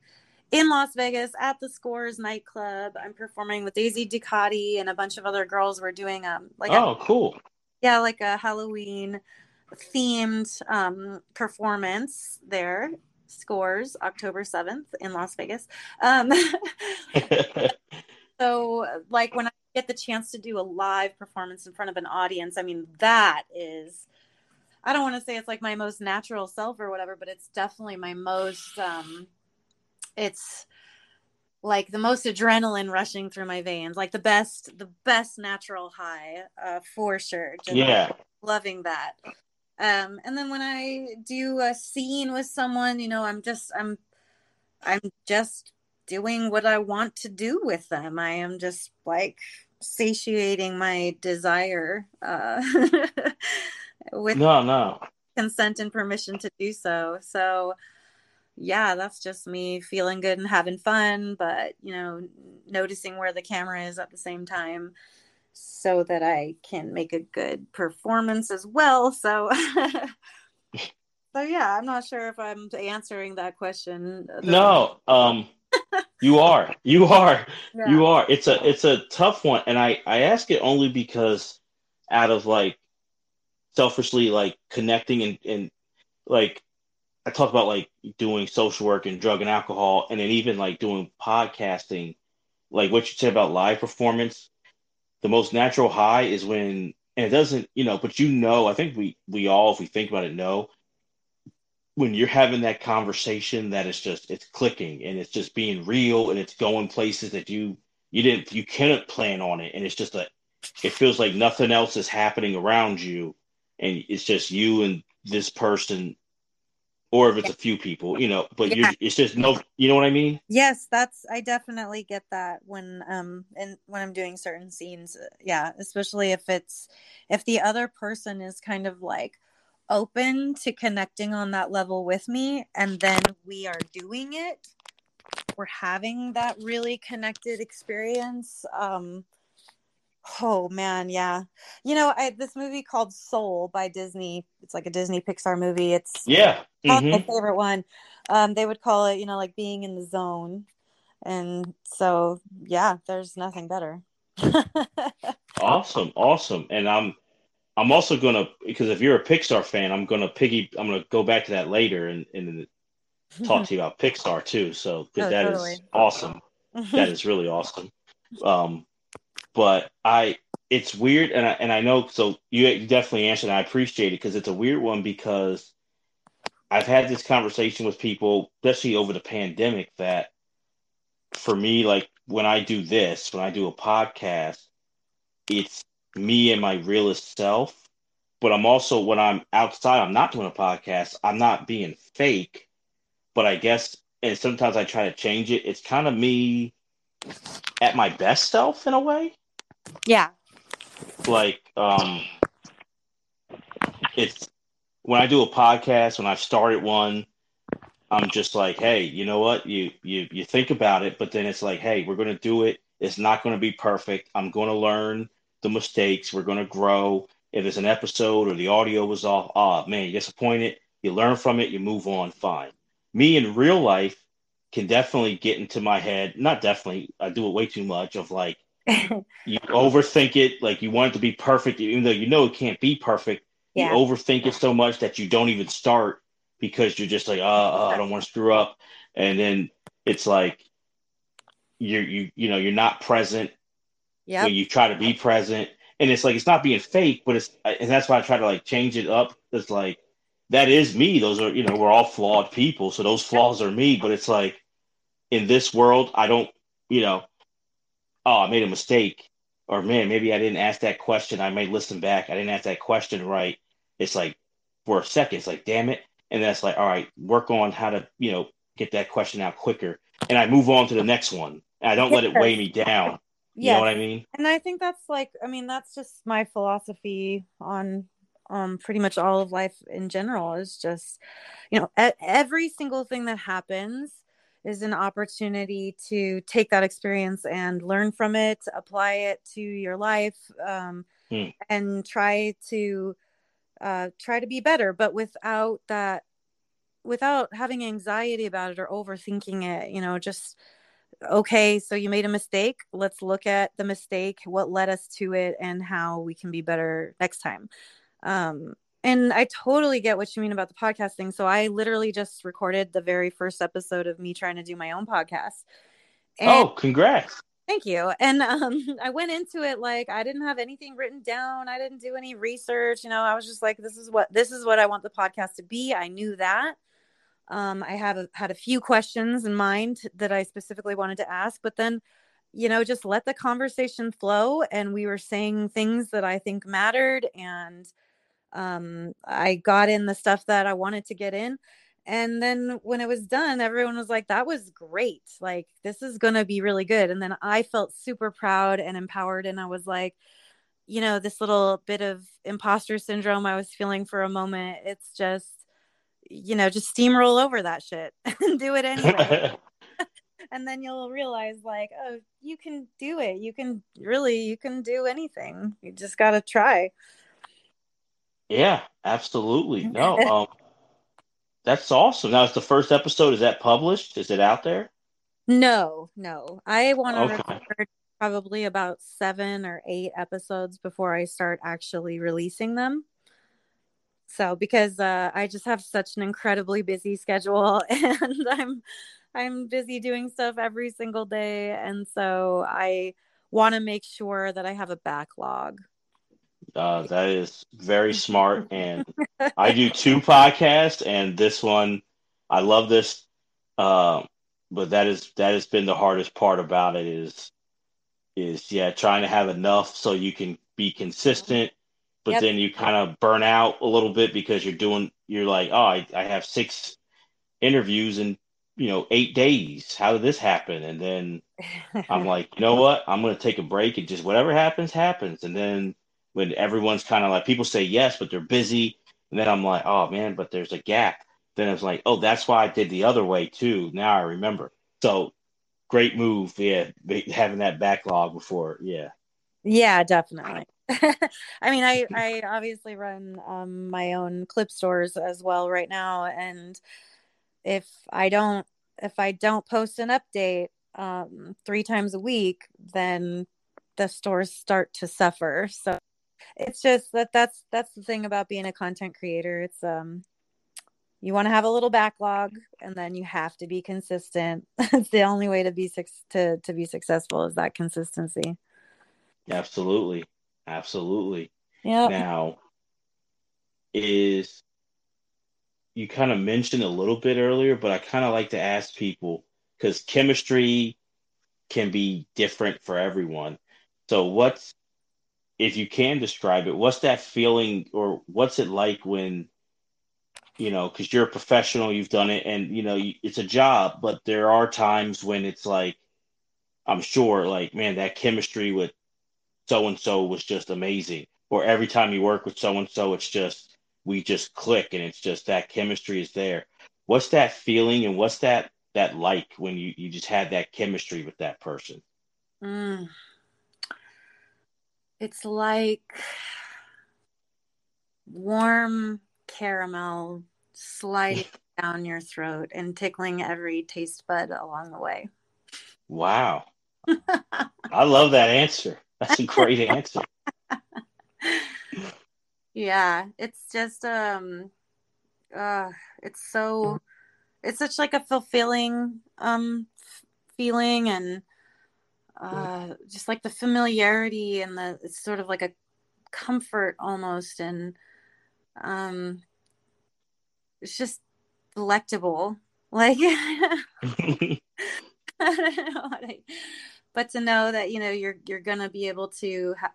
in Las Vegas at the Scores nightclub. I'm performing with Daisy Ducati and a bunch of other girls. We're doing um like oh a, cool yeah like a Halloween themed um, performance there scores october 7th in las vegas um, so like when i get the chance to do a live performance in front of an audience. I mean that is i don't want to say it's like my most natural self or whatever but it's definitely my most um it's like the most adrenaline rushing through my veins like the best the best natural high uh for sure. Just yeah. loving that. Um and then when i do a scene with someone you know i'm just i'm i'm just doing what i want to do with them i am just like satiating my desire uh with no no consent and permission to do so so yeah that's just me feeling good and having fun but you know noticing where the camera is at the same time so that I can make a good performance as well. So, so yeah, I'm not sure if I'm answering that question. No, um, you are, you are, yeah. you are. It's a, it's a tough one, and I, I ask it only because out of like selfishly like connecting and and like I talk about like doing social work and drug and alcohol, and then even like doing podcasting, like what you said about live performance the most natural high is when and it doesn't you know but you know i think we we all if we think about it know when you're having that conversation that it's just it's clicking and it's just being real and it's going places that you you didn't you couldn't plan on it. And it's just a it feels like nothing else is happening around you. And it's just you and this person or if it's a few people you know but yeah. it's just no you know what i mean? Yes that's i definitely get that when um and when i'm doing certain scenes. Yeah especially if it's if the other person is kind of like open to connecting on that level with me and then we are doing it. We're having that really connected experience um oh man yeah. You know I, this movie called soul by disney it's like a disney pixar movie it's yeah mm-hmm. my favorite one. Um they would call it you know like being in the zone and so yeah there's nothing better. Awesome awesome and i'm i'm also gonna because if you're a pixar fan i'm gonna piggy i'm gonna go back to that later and and talk to you about Pixar too. So oh, that totally. is awesome. that is really awesome. Um, but I, it's weird, and I and I know. So you definitely answered. And I appreciate it because it's a weird one because I've had this conversation with people, especially over the pandemic, that for me, like when I do this, when I do a podcast, it's me and my realest self. But I'm also when I'm outside, I'm not doing a podcast. I'm not being fake but I guess and sometimes I try to change it. It's kind of me at my best self in a way. Yeah. Like um it's when I do a podcast, when I've started one, I'm just like, hey, you know what? You you you think about it, but then it's like, hey, we're gonna do it. It's not gonna be perfect. I'm gonna learn the mistakes. We're gonna grow. If it's an episode or the audio was off, ah oh, man, you're disappointed. You learn from it, you move on, fine me in real life can definitely get into my head. Not definitely, I do it way too much. Of like, you overthink it, like you want it to be perfect, even though you know it can't be perfect. Yeah. You overthink it so much that you don't even start because you're just like, oh, oh I don't want to screw up, and then it's like you're you you know you're not present. Yeah. You try to be present, and it's like it's not being fake, but it's and that's why I try to like change it up. It's like that is me. Those are, you know, we're all flawed people. So those flaws are me. But it's like in this world, I don't, you know, oh, I made a mistake. Or man, maybe I didn't ask that question. I may listen back. I didn't ask that question right. It's like for a second, it's like, damn it. And that's like, all right, work on how to, you know, get that question out quicker. And I move on to the next one. I don't let it weigh me down. You yes. know what I mean? And I think that's like, I mean, that's just my philosophy on um, pretty much all of life in general is just, you know, every single thing that happens is an opportunity to take that experience and learn from it, apply it to your life, um, hmm. and try to uh, try to be better, but without that, without having anxiety about it or overthinking it. You know, just okay, so you made a mistake. Let's look at the mistake, what led us to it, and how we can be better next time. Um, and I totally get what you mean about the podcasting. So I literally just recorded the very first episode of me trying to do my own podcast. And oh, congrats. Thank you. And um, I went into it like I didn't have anything written down. I didn't do any research. You know, I was just like, this is what this is what I want the podcast to be. I knew that. Um, I have a, had a few questions in mind that I specifically wanted to ask, but then, you know, just let the conversation flow. And we were saying things that I think mattered and um, I got in the stuff that I wanted to get in. And then when it was done, everyone was like, that was great. Like, this is going to be really good. And then I felt super proud and empowered. And I was like, you know, this little bit of imposter syndrome I was feeling for a moment, it's just, you know, just steamroll over that shit and do it anyway. and then you'll realize, like, oh, you can do it. You can really, you can do anything. You just got to try. Yeah, absolutely. No, um, that's awesome. Now, it's the first episode. Is that published? Is it out there? No, no. I want to okay. record probably about seven or eight episodes before I start actually releasing them. So, because uh, I just have such an incredibly busy schedule, and I'm I'm busy doing stuff every single day, and so I want to make sure that I have a backlog Uh, that is very smart. And I do two podcasts, and this one, I love this. Uh, but that is that has been the hardest part about it is is yeah trying to have enough so you can be consistent but yep. then you kind of burn out a little bit because you're doing you're like oh I, I have six interviews in you know eight days. How did this happen? And then i'm like you know what? I'm going to take a break and just whatever happens happens. And then when everyone's kind of like people say yes but they're busy. And then i'm like oh man but there's a gap. Then it's like oh that's why i did the other way too. Now i remember. So great move. Yeah having that backlog before. Yeah. Yeah definitely I mean, I I obviously run um, my own clip stores as well right now, and if I don't if I don't post an update um, three times a week, then the stores start to suffer. So it's just that that's that's the thing about being a content creator. It's um you want to have a little backlog and then you have to be consistent. it's the only way to be to to be successful is that consistency. Absolutely. Absolutely. Yeah. Now, is you kind of mentioned a little bit earlier, but I kind of like to ask people because chemistry can be different for everyone. So, what's if you can describe it? What's that feeling, or what's it like when you know? Because you're a professional, you've done it, and you know it's a job. But there are times when it's like, I'm sure, like man, that chemistry with so and so was just amazing. Or every time you work with so and so, it's just we just click and it's just that chemistry is there. What's that feeling and what's that that like when you you just had that chemistry with that person? Mm. It's like warm caramel sliding down your throat and tickling every taste bud along the way. Wow. I love that answer. That's a great answer. Yeah, it's just um uh it's so it's such like a fulfilling um feeling and uh just like the familiarity and the it's sort of like a comfort almost and um it's just delectable like I don't know how to but to know that you know you're you're gonna be able to ha-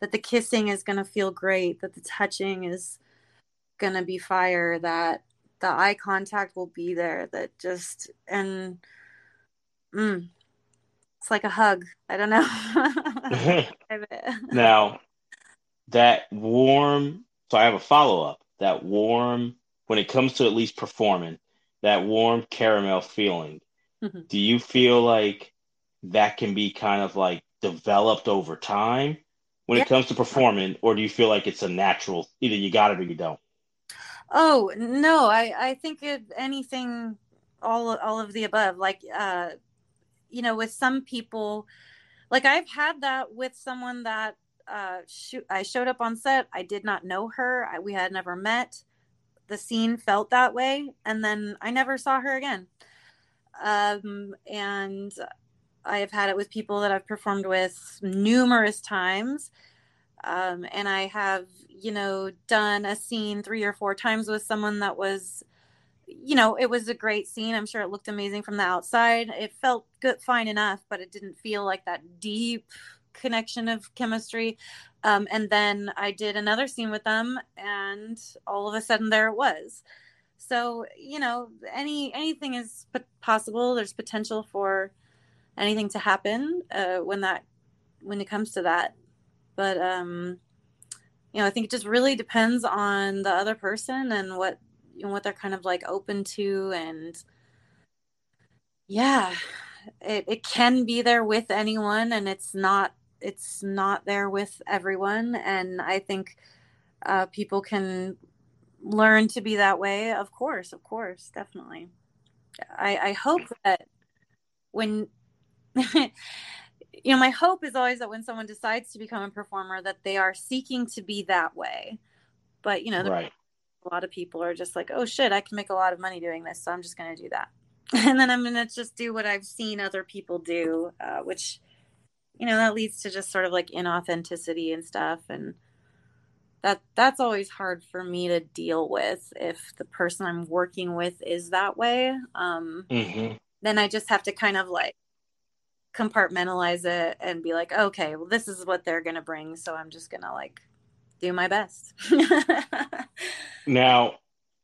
that the kissing is gonna feel great that the touching is gonna be fire that the eye contact will be there that just and mm, it's like a hug. I don't know. Now that warm so i have a follow-up. That warm when it comes to at least performing that warm caramel feeling mm-hmm. do you feel like that can be kind of like developed over time when yeah. it comes to performing, or do you feel like it's a natural? Either you got it or you don't. Oh no, I I think it, anything, all all of the above. Like uh, you know, with some people, like I've had that with someone that uh, shoot, I showed up on set. I did not know her. I, we had never met. The scene felt that way, and then I never saw her again. Um, and I have had it with people that I've performed with numerous times. Um, and I have, you know, done a scene three or four times with someone that was, you know, it was a great scene. I'm sure it looked amazing from the outside. It felt good, fine enough, but it didn't feel like that deep connection of chemistry. Um, and then I did another scene with them, and all of a sudden there it was. So you know, any anything is possible. There's potential for anything to happen uh, when that when it comes to that. But um, you know, I think it just really depends on the other person and what you know, what they're kind of like open to, and yeah, it it can be there with anyone, and it's not it's not there with everyone, and I think uh, people can learn to be that way. Of course, of course, definitely. I, I hope that when you know, my hope is always that when someone decides to become a performer, that they are seeking to be that way. But you know, right. a lot of people are just like, "Oh shit, I can make a lot of money doing this, so I'm just going to do that," and then I'm going to just do what I've seen other people do, uh, which you know that leads to just sort of like inauthenticity and stuff. And that that's always hard for me to deal with if the person i'm working with is that way um mm-hmm. then i just have to kind of like compartmentalize it and be like okay well this is what they're gonna bring so i'm just gonna like do my best. Now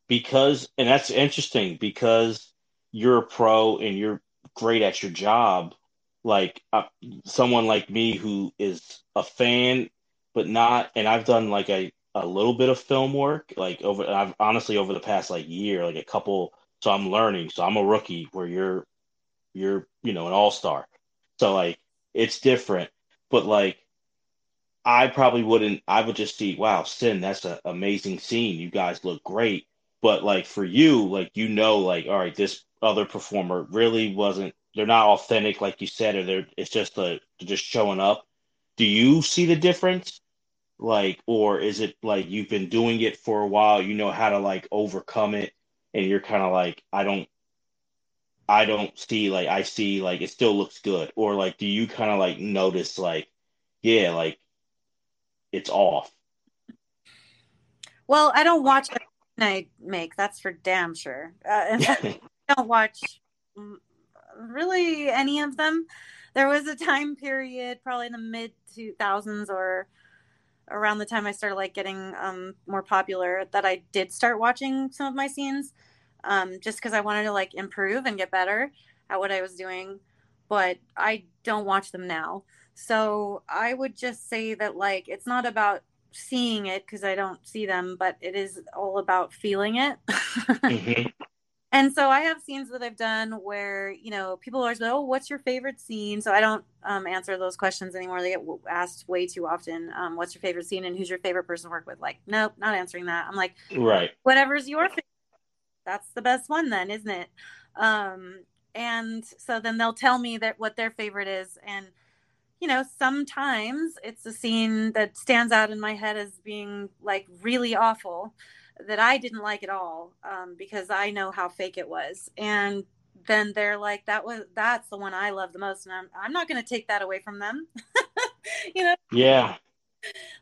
because and that's interesting because you're a pro and you're great at your job like uh, someone like me who is a fan but not and I've done like a a little bit of film work like over I've honestly over the past like year like a couple so I'm learning so I'm a rookie where you're you're you know an all-star so like it's different but like I probably wouldn't I would just see wow Sinn that's an amazing scene. You guys look great. But like for you like you know like all right this other performer really wasn't they're not authentic like you said or they're it's just a just showing up. Do you see the difference? Like or is it like you've been doing it for a while you know how to like overcome it and you're kind of like i don't i don't see like i see like it still looks good. Or like do you kind of like notice like yeah like it's off? Well i don't watch i make that's for damn sure. Uh, i don't watch really any of them. There was a time period, probably in the mid 2000s or around the time I started like getting um, more popular, that I did start watching some of my scenes, um, just because I wanted to like improve and get better at what I was doing. But I don't watch them now, so I would just say that like it's not about seeing it because I don't see them, but it is all about feeling it. mm-hmm. And so I have scenes that I've done where, you know, people always go, Oh, what's your favorite scene? So I don't um, answer those questions anymore. They get asked way too often. Um, what's your favorite scene and who's your favorite person to work with? Like, nope, not answering that. I'm like, right. Whatever's your favorite, that's the best one then, isn't it? Um, and so then they'll tell me that what their favorite is. And, you know, sometimes it's a scene that stands out in my head as being like really awful that I didn't like at all um, because I know how fake it was. And then they're like, that was that's the one I love the most, and I'm I'm not going to take that away from them. you know? Yeah.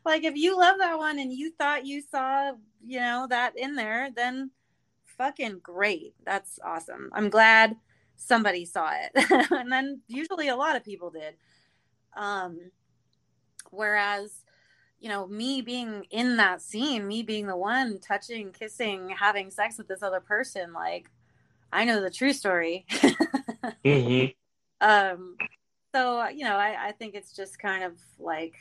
Like if you love that one and you thought you saw you know that in there, then fucking great. That's awesome. I'm glad somebody saw it, and then usually a lot of people did. Um, whereas you know, me being in that scene, me being the one touching, kissing, having sex with this other person, like I know the true story. mm-hmm. Um, so you know, I, I think it's just kind of like,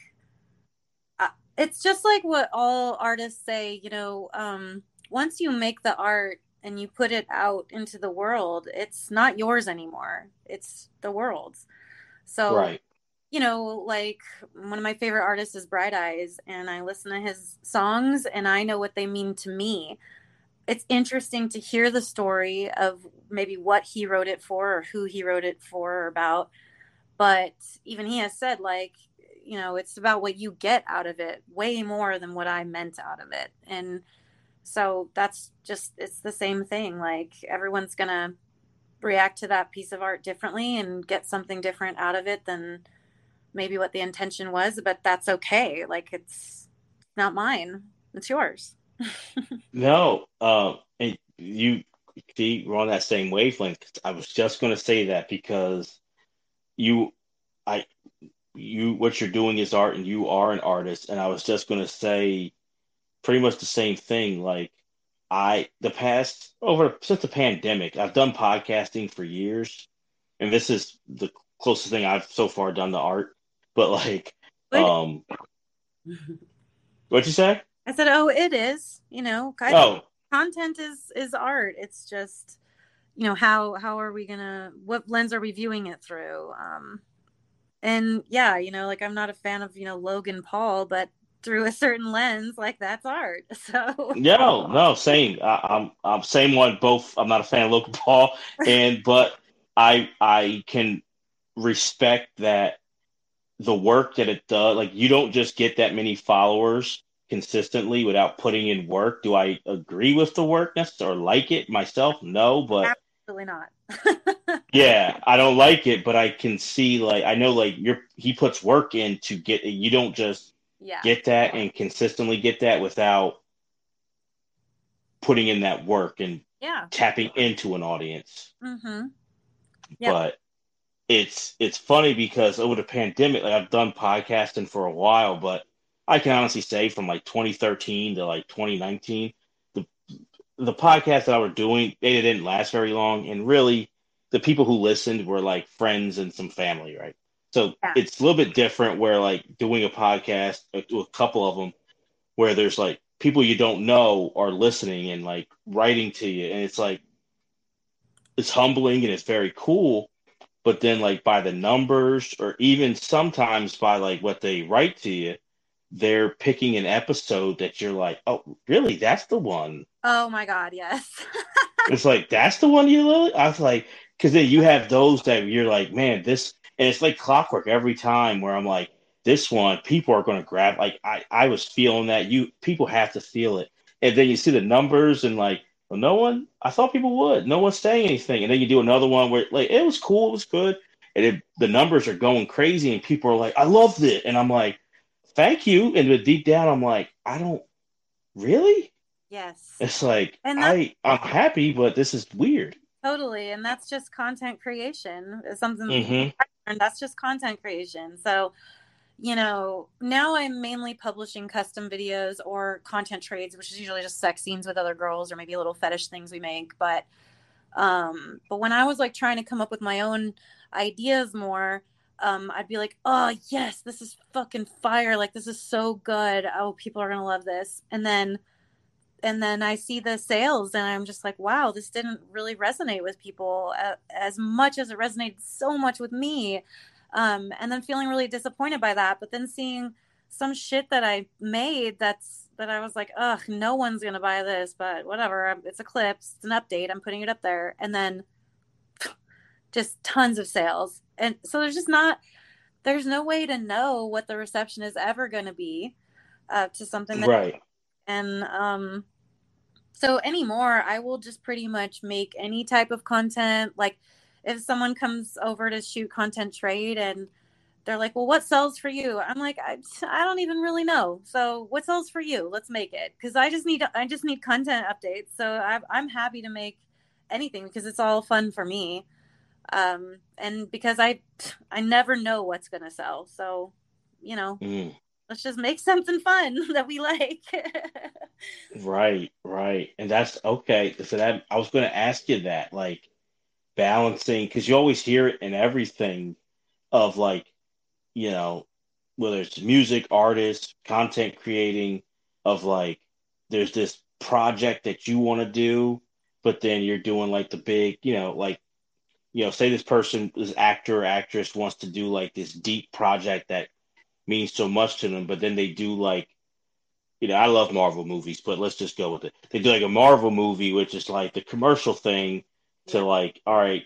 uh, it's just like what all artists say. You know, um, once you make the art and you put it out into the world, it's not yours anymore. It's the world's. So right you know, like one of my favorite artists is Bright Eyes, and I listen to his songs and I know what they mean to me. It's interesting to hear the story of maybe what he wrote it for or who he wrote it for or about. But even he has said, like, you know, it's about what you get out of it way more than what I meant out of it. And so that's just, it's the same thing. Like, everyone's going to react to that piece of art differently and get something different out of it than maybe what the intention was, but that's okay. Like it's not mine. It's yours. no, um, and you see, we're on that same wavelength. I was just going to say that because you, I, you, what you're doing is art, and you are an artist. And I was just going to say, pretty much the same thing. Like I, the past over since the pandemic, I've done podcasting for years, and this is the closest thing I've so far done to art. But like, um, what'd you say? I said, "Oh, it is. You know, oh. content is is art. It's just, you know, how how are we gonna? What lens are we viewing it through? Um, and yeah, you know, like I'm not a fan of you know Logan Paul, but through a certain lens, like that's art. So no, no, same. I, I'm I'm same one. Both. I'm not a fan of Logan Paul, and but I I can respect that the work that it does like you don't just get that many followers consistently without putting in work do i agree with the work or like it myself no but absolutely not yeah i don't like it but i can see like i know like you're he puts work in to get you don't just yeah. get that and consistently get that without putting in that work and yeah. tapping into an audience. Mm-hmm. Yep. But it's it's funny because over the pandemic, like I've done podcasting for a while, but I can honestly say from like 2013 to like 2019, the the podcast that I was doing, they didn't last very long, and really, the people who listened were like friends and some family, right? So Yeah. it's a little bit different where like doing a podcast, uh, a couple of them, where there's like people you don't know are listening and like writing to you, and it's like it's humbling and it's very cool. But then, like by the numbers, or even sometimes by like what they write to you, they're picking an episode that you're like, oh, really? That's the one. Oh my God, yes. It's like that's the one you love. I was like, because then you have those that you're like, man, this, and it's like clockwork every time. Where I'm like, this one, people are going to grab. Like I, I was feeling that you people have to feel it, and then you see the numbers and like, well, no one. I thought people would. No one's saying anything, and then you do another one where like it was cool, it was good, and it, the numbers are going crazy, and people are like, I loved it, and I'm like, thank you, and but deep down, I'm like, I don't really. yes. It's like And I I'm happy, but this is weird. Totally. And that's just content creation. It's something Mhm. And that's just content creation. So, you know, now I'm mainly publishing custom videos or content trades, which is usually just sex scenes with other girls or maybe little fetish things we make. But um, but when I was like trying to come up with my own ideas more, um, I'd be like, oh yes, this is fucking fire. Like this is so good. Oh, people are gonna love this. And then and then I see the sales and I'm just like, wow, this didn't really resonate with people uh, as much as it resonated so much with me. Um, and then feeling really disappointed by that. But then seeing some shit that I made that's that I was like, ugh, no one's gonna buy this, but whatever. It's a clip, it's an update. I'm putting it up there, and then just tons of sales. And so there's just not there's no way to know what the reception is ever going to be uh, to something that Right. And um so anymore i will just pretty much make any type of content. Like if someone comes over to shoot content trade and they're like well what sells for you? I'm like i, I don't even really know. So what sells for you? Let's make it. Because i just need i just need content updates. So I, i'm happy to make anything because it's all fun for me. Um and because i i never know what's gonna sell. So you know. Mm. Let's just make something fun that we like Right, right. And that's okay. So that I was going to ask you that, like balancing, because you always hear it in everything of like, you know, whether it's music, artists, content creating, of like, there's this project that you want to do, but then you're doing like the big, you know, like, you know, say this person, this actor or actress wants to do like this deep project that means so much to them, but then they do like you know, I love Marvel movies, but let's just go with it. They do like a Marvel movie, which is like the commercial thing to like, all right,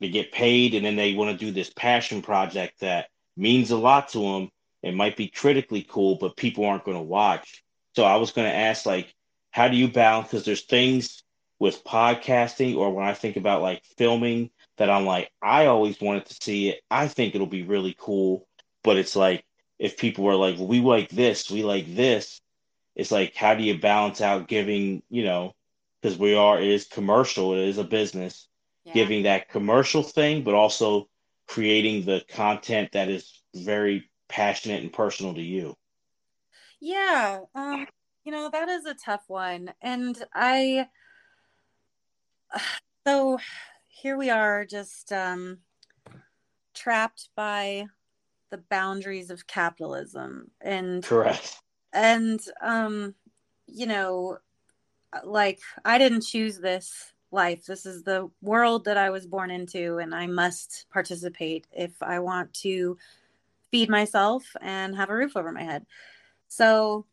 they get paid, and then they want to do this passion project that means a lot to them. It might be critically cool, but people aren't going to watch. So I was going to ask, like, how do you balance? Because there's things with podcasting, or when I think about like filming, that I'm like, I always wanted to see it. I think it'll be really cool, but it's like if people were like, well, we like this, we like this it's like how do you balance out giving you know because we are it is commercial it is a business Yeah. giving that commercial thing but also creating the content that is very passionate and personal to you Yeah, um, you know, that is a tough one. And I, so here we are just um, trapped by the boundaries of capitalism. And, correct and, um, you know, like I didn't choose this life. This is the world that I was born into, and I must participate if I want to feed myself and have a roof over my head. So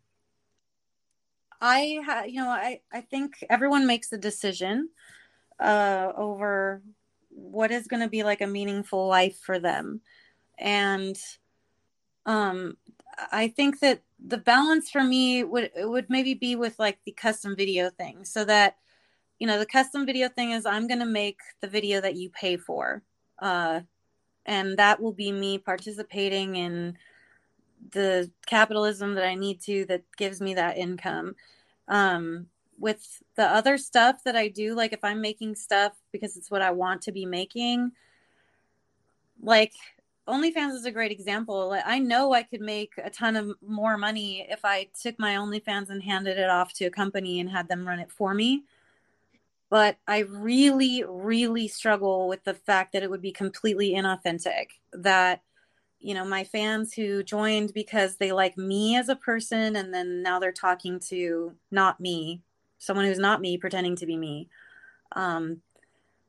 I ha- you know, I I think everyone makes a decision uh over what is going to be like a meaningful life for them. And um I think that the balance for me would would maybe be with like the custom video thing so that you know the custom video thing is I'm going to make the video that you pay for. Uh and that will be me participating in the capitalism that I need to that gives me that income. Um, with the other stuff that I do, like if I'm making stuff because it's what I want to be making, like OnlyFans is a great example. I know I could make a ton of more money if I took my OnlyFans and handed it off to a company and had them run it for me. But I really, really struggle with the fact that it would be completely inauthentic. That you know my fans who joined because they like me as a person and then now they're talking to not me someone who's not me pretending to be me um,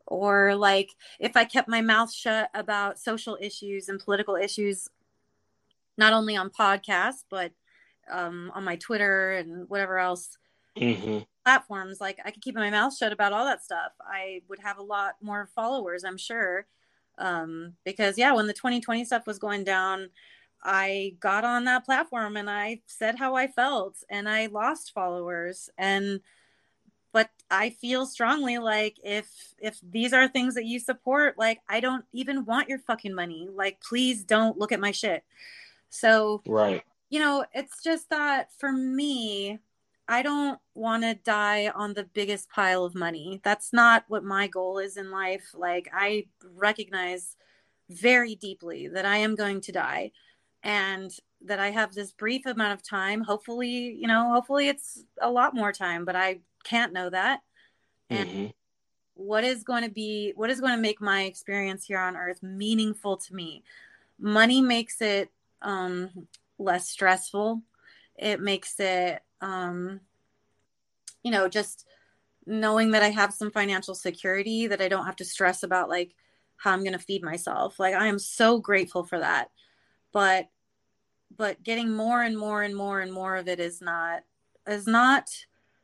or like if i kept my mouth shut about social issues and political issues not only on podcasts but um, on my twitter and whatever else mm-hmm. platforms like i could keep my mouth shut about all that stuff. I would have a lot more followers i'm sure. Um, because yeah when the 2020 stuff was going down i got on that platform and i said how i felt and i lost followers. And but i feel strongly like if if these are things that you support like i don't even want your fucking money like please don't look at my shit so right you know it's just that for me I don't want to die on the biggest pile of money. That's not what my goal is in life. Like, I recognize very deeply that I am going to die and that I have this brief amount of time. Hopefully, you know, hopefully it's a lot more time, but I can't know that. And mm-hmm. what is going to be, what is going to make my experience here on earth meaningful to me? Money makes it um, less stressful. It makes it um, you know, just knowing that I have some financial security, that I don't have to stress about like how I'm going to feed myself. Like I am so grateful for that. But but getting more and more and more and more of it is not is not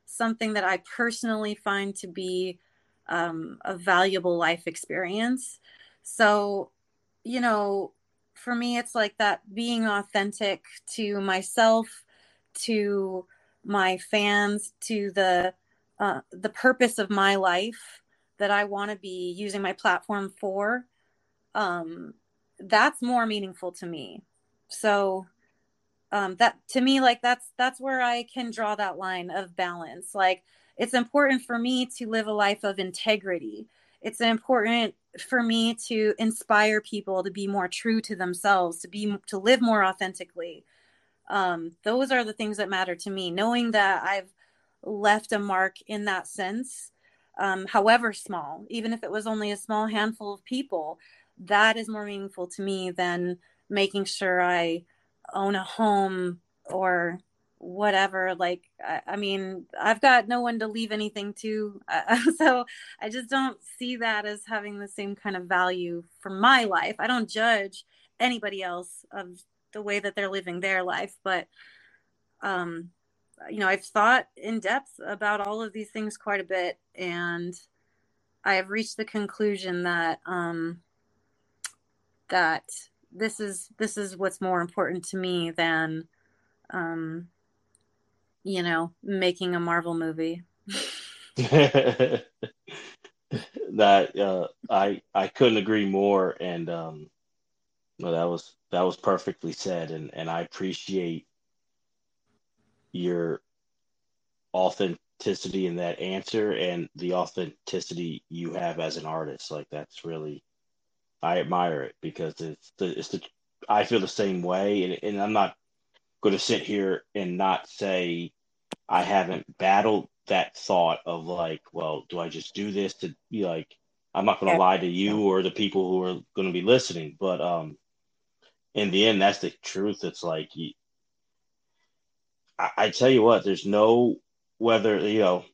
something that I personally find to be um, a valuable life experience. So, you know, for me, it's like that being authentic to myself, to my fans to the uh, the purpose of my life that I want to be using my platform for, um, that's more meaningful to me. So um, that to me, like that's that's where I can draw that line of balance. Like it's important for me to live a life of integrity. It's important for me to inspire people to be more true to themselves, to be to live more authentically, um, those are the things that matter to me knowing that i've left a mark in that sense um, however small even if it was only a small handful of people that is more meaningful to me than making sure i own a home or whatever like I, I, mean i've got no one to leave anything to uh, so i just don't see that as having the same kind of value for my life. I don't judge anybody else of the way that they're living their life but um you know i've thought in depth about all of these things quite a bit and i have reached the conclusion that um that this is this is what's more important to me than um you know making a marvel movie that uh i i couldn't agree more and um no, that was that was perfectly said, and and I appreciate your authenticity in that answer and the authenticity you have as an artist. Like that's really, I admire it because it's the it's the I feel the same way, and and I'm not going to sit here and not say I haven't battled that thought of like, well, do I just do this to be like? I'm not going to lie to you or the people who are going to be listening, but um, in the end, that's the truth. It's like, I, I tell you what, there's no whether you know,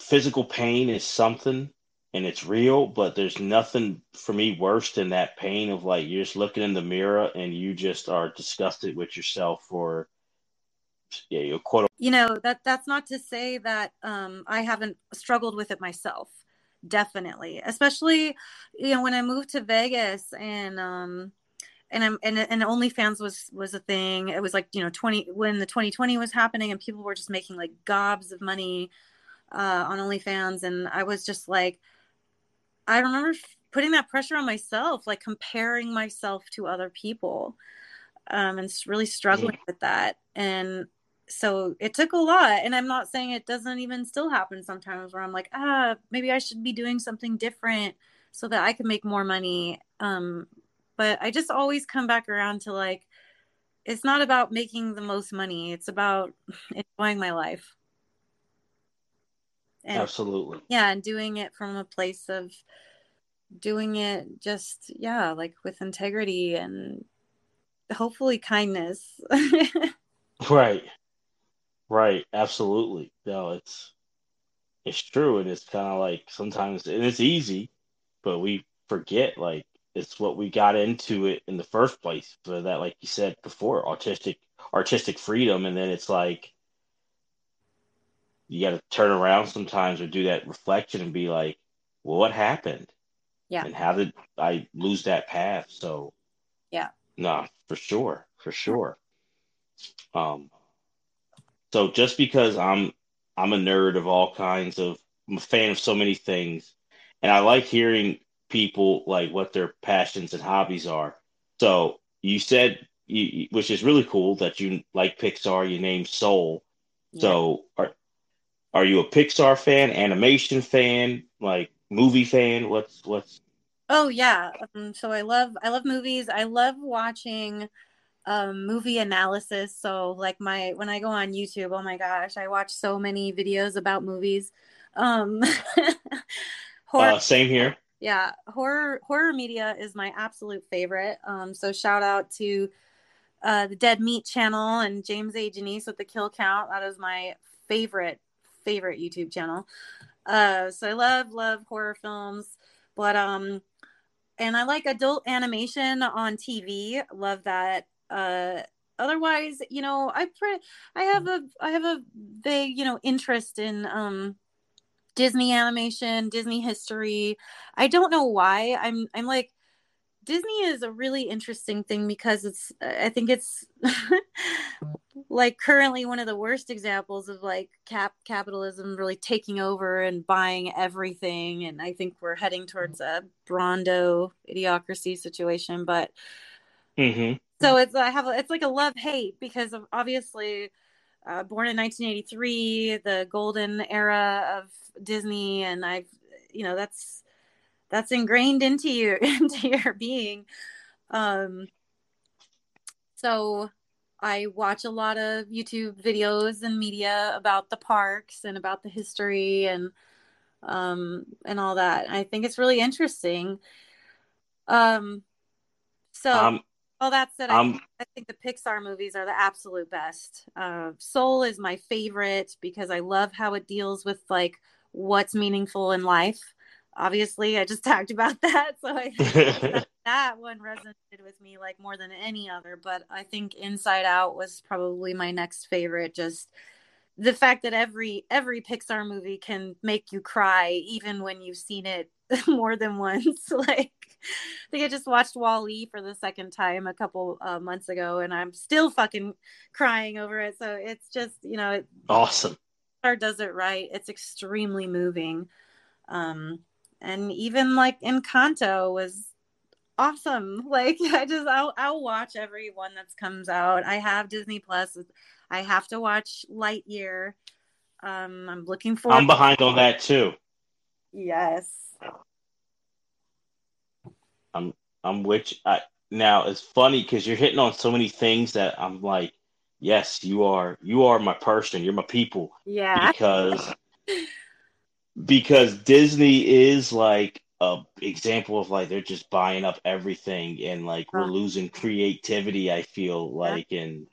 physical pain is something and it's real, but there's nothing for me worse than that pain of like you're just looking in the mirror and you just are disgusted with yourself for yeah, you quote. You know that that's not to say that um, I haven't struggled with it myself. Definitely, especially you know when I moved to Vegas and um, and I'm and and OnlyFans was was a thing. It was like you know twenty when the 2020 was happening, and people were just making like gobs of money uh, on OnlyFans, and I was just like, I remember putting that pressure on myself, like comparing myself to other people. um, and really struggling mm-hmm. with that. And so it took a lot. And I'm not saying it doesn't even still happen sometimes where I'm like, ah, maybe I should be doing something different so that I can make more money. Um, but I just always come back around to like, it's not about making the most money. It's about enjoying my life. And, Absolutely. Yeah, and doing it from a place of doing it just yeah, like with integrity and hopefully kindness. right. Right. Absolutely. No, it's it's true and it's kind of like sometimes and it's easy, but we forget like it's what we got into it in the first place for that like you said before artistic artistic freedom and then it's like you got to turn around sometimes or do that reflection and be like well what happened yeah and how did i lose that path so yeah no for sure for sure um so just because i'm i'm a nerd of all kinds of i'm a fan of so many things and i like hearing people like what their passions and hobbies are. So you said, you, which is really cool that you like Pixar. You named Soul. Yeah. So are are you a Pixar fan, animation fan, like movie fan? What's what's? Oh yeah. Um, so I love I love movies. I love watching um, movie analysis. So like my when I go on YouTube, oh my gosh, I watch so many videos about movies. Um, horror, uh, same here yeah horror horror media is my absolute favorite um so shout out to uh the dead meat channel and james a Janisse with the kill count that is my favorite favorite youtube channel uh so i love love horror films but um and i like adult animation on tv love that uh otherwise you know i pre- i have a i have a big you know interest in um Disney animation, Disney history. I don't know why. I'm I'm like Disney is a really interesting thing because it's I think it's like currently one of the worst examples of like cap capitalism really taking over and buying everything. And I think we're heading towards a Brawndo idiocracy situation but mm-hmm. so it's I have it's like a love hate because of obviously uh, born in 1983 the golden era of Disney. And I've you know that's that's ingrained into you into your being um so I watch a lot of YouTube videos and media about the parks and about the history and um and all that. I think it's really interesting. Um so um, all that said, I, um, I, think the Pixar movies are the absolute best. Uh, Soul is my favorite because I love how it deals with like what's meaningful in life. Obviously, I just talked about that, so I that, that one resonated with me like more than any other. But I think Inside Out was probably my next favorite. Just the fact that every every Pixar movie can make you cry, even when you've seen it more than once. like I think I just watched WALL-E for the second time a couple uh, months ago, and I'm still fucking crying over it. So it's just you know, it, awesome does it right. It's extremely moving. Um, and even like Encanto was awesome. Like I just I'll I'll watch every one that's comes out. I have Disney Plus. I have to watch Lightyear. Um, I'm looking for. I'm behind on that too. Yes. I'm I'm which I now it's funny because you're hitting on so many things that I'm like, yes, you are you are my person, you're my people. Yeah. Because because Disney is like a example of like they're just buying up everything and like we're losing creativity, I feel like and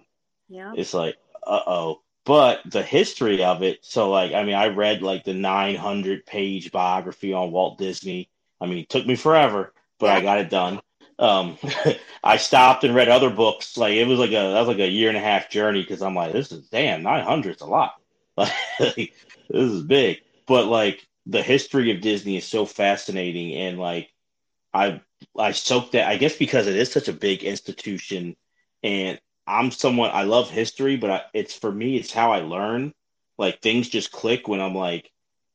yeah. it's like uh oh. But the history of it, so like I mean I read like the nine hundred page biography on Walt Disney. I mean it took me forever, but yeah. I got it done um, I stopped and read other books. Like it was like a that was like a year and a half journey because I'm like, this is damn nine hundred is a lot. Like this is big, but like the history of Disney is so fascinating, and like I I soaked that. I guess because it is such a big institution, and I'm someone I love history, but I, it's for me, it's how I learn. Like things just click when I'm like,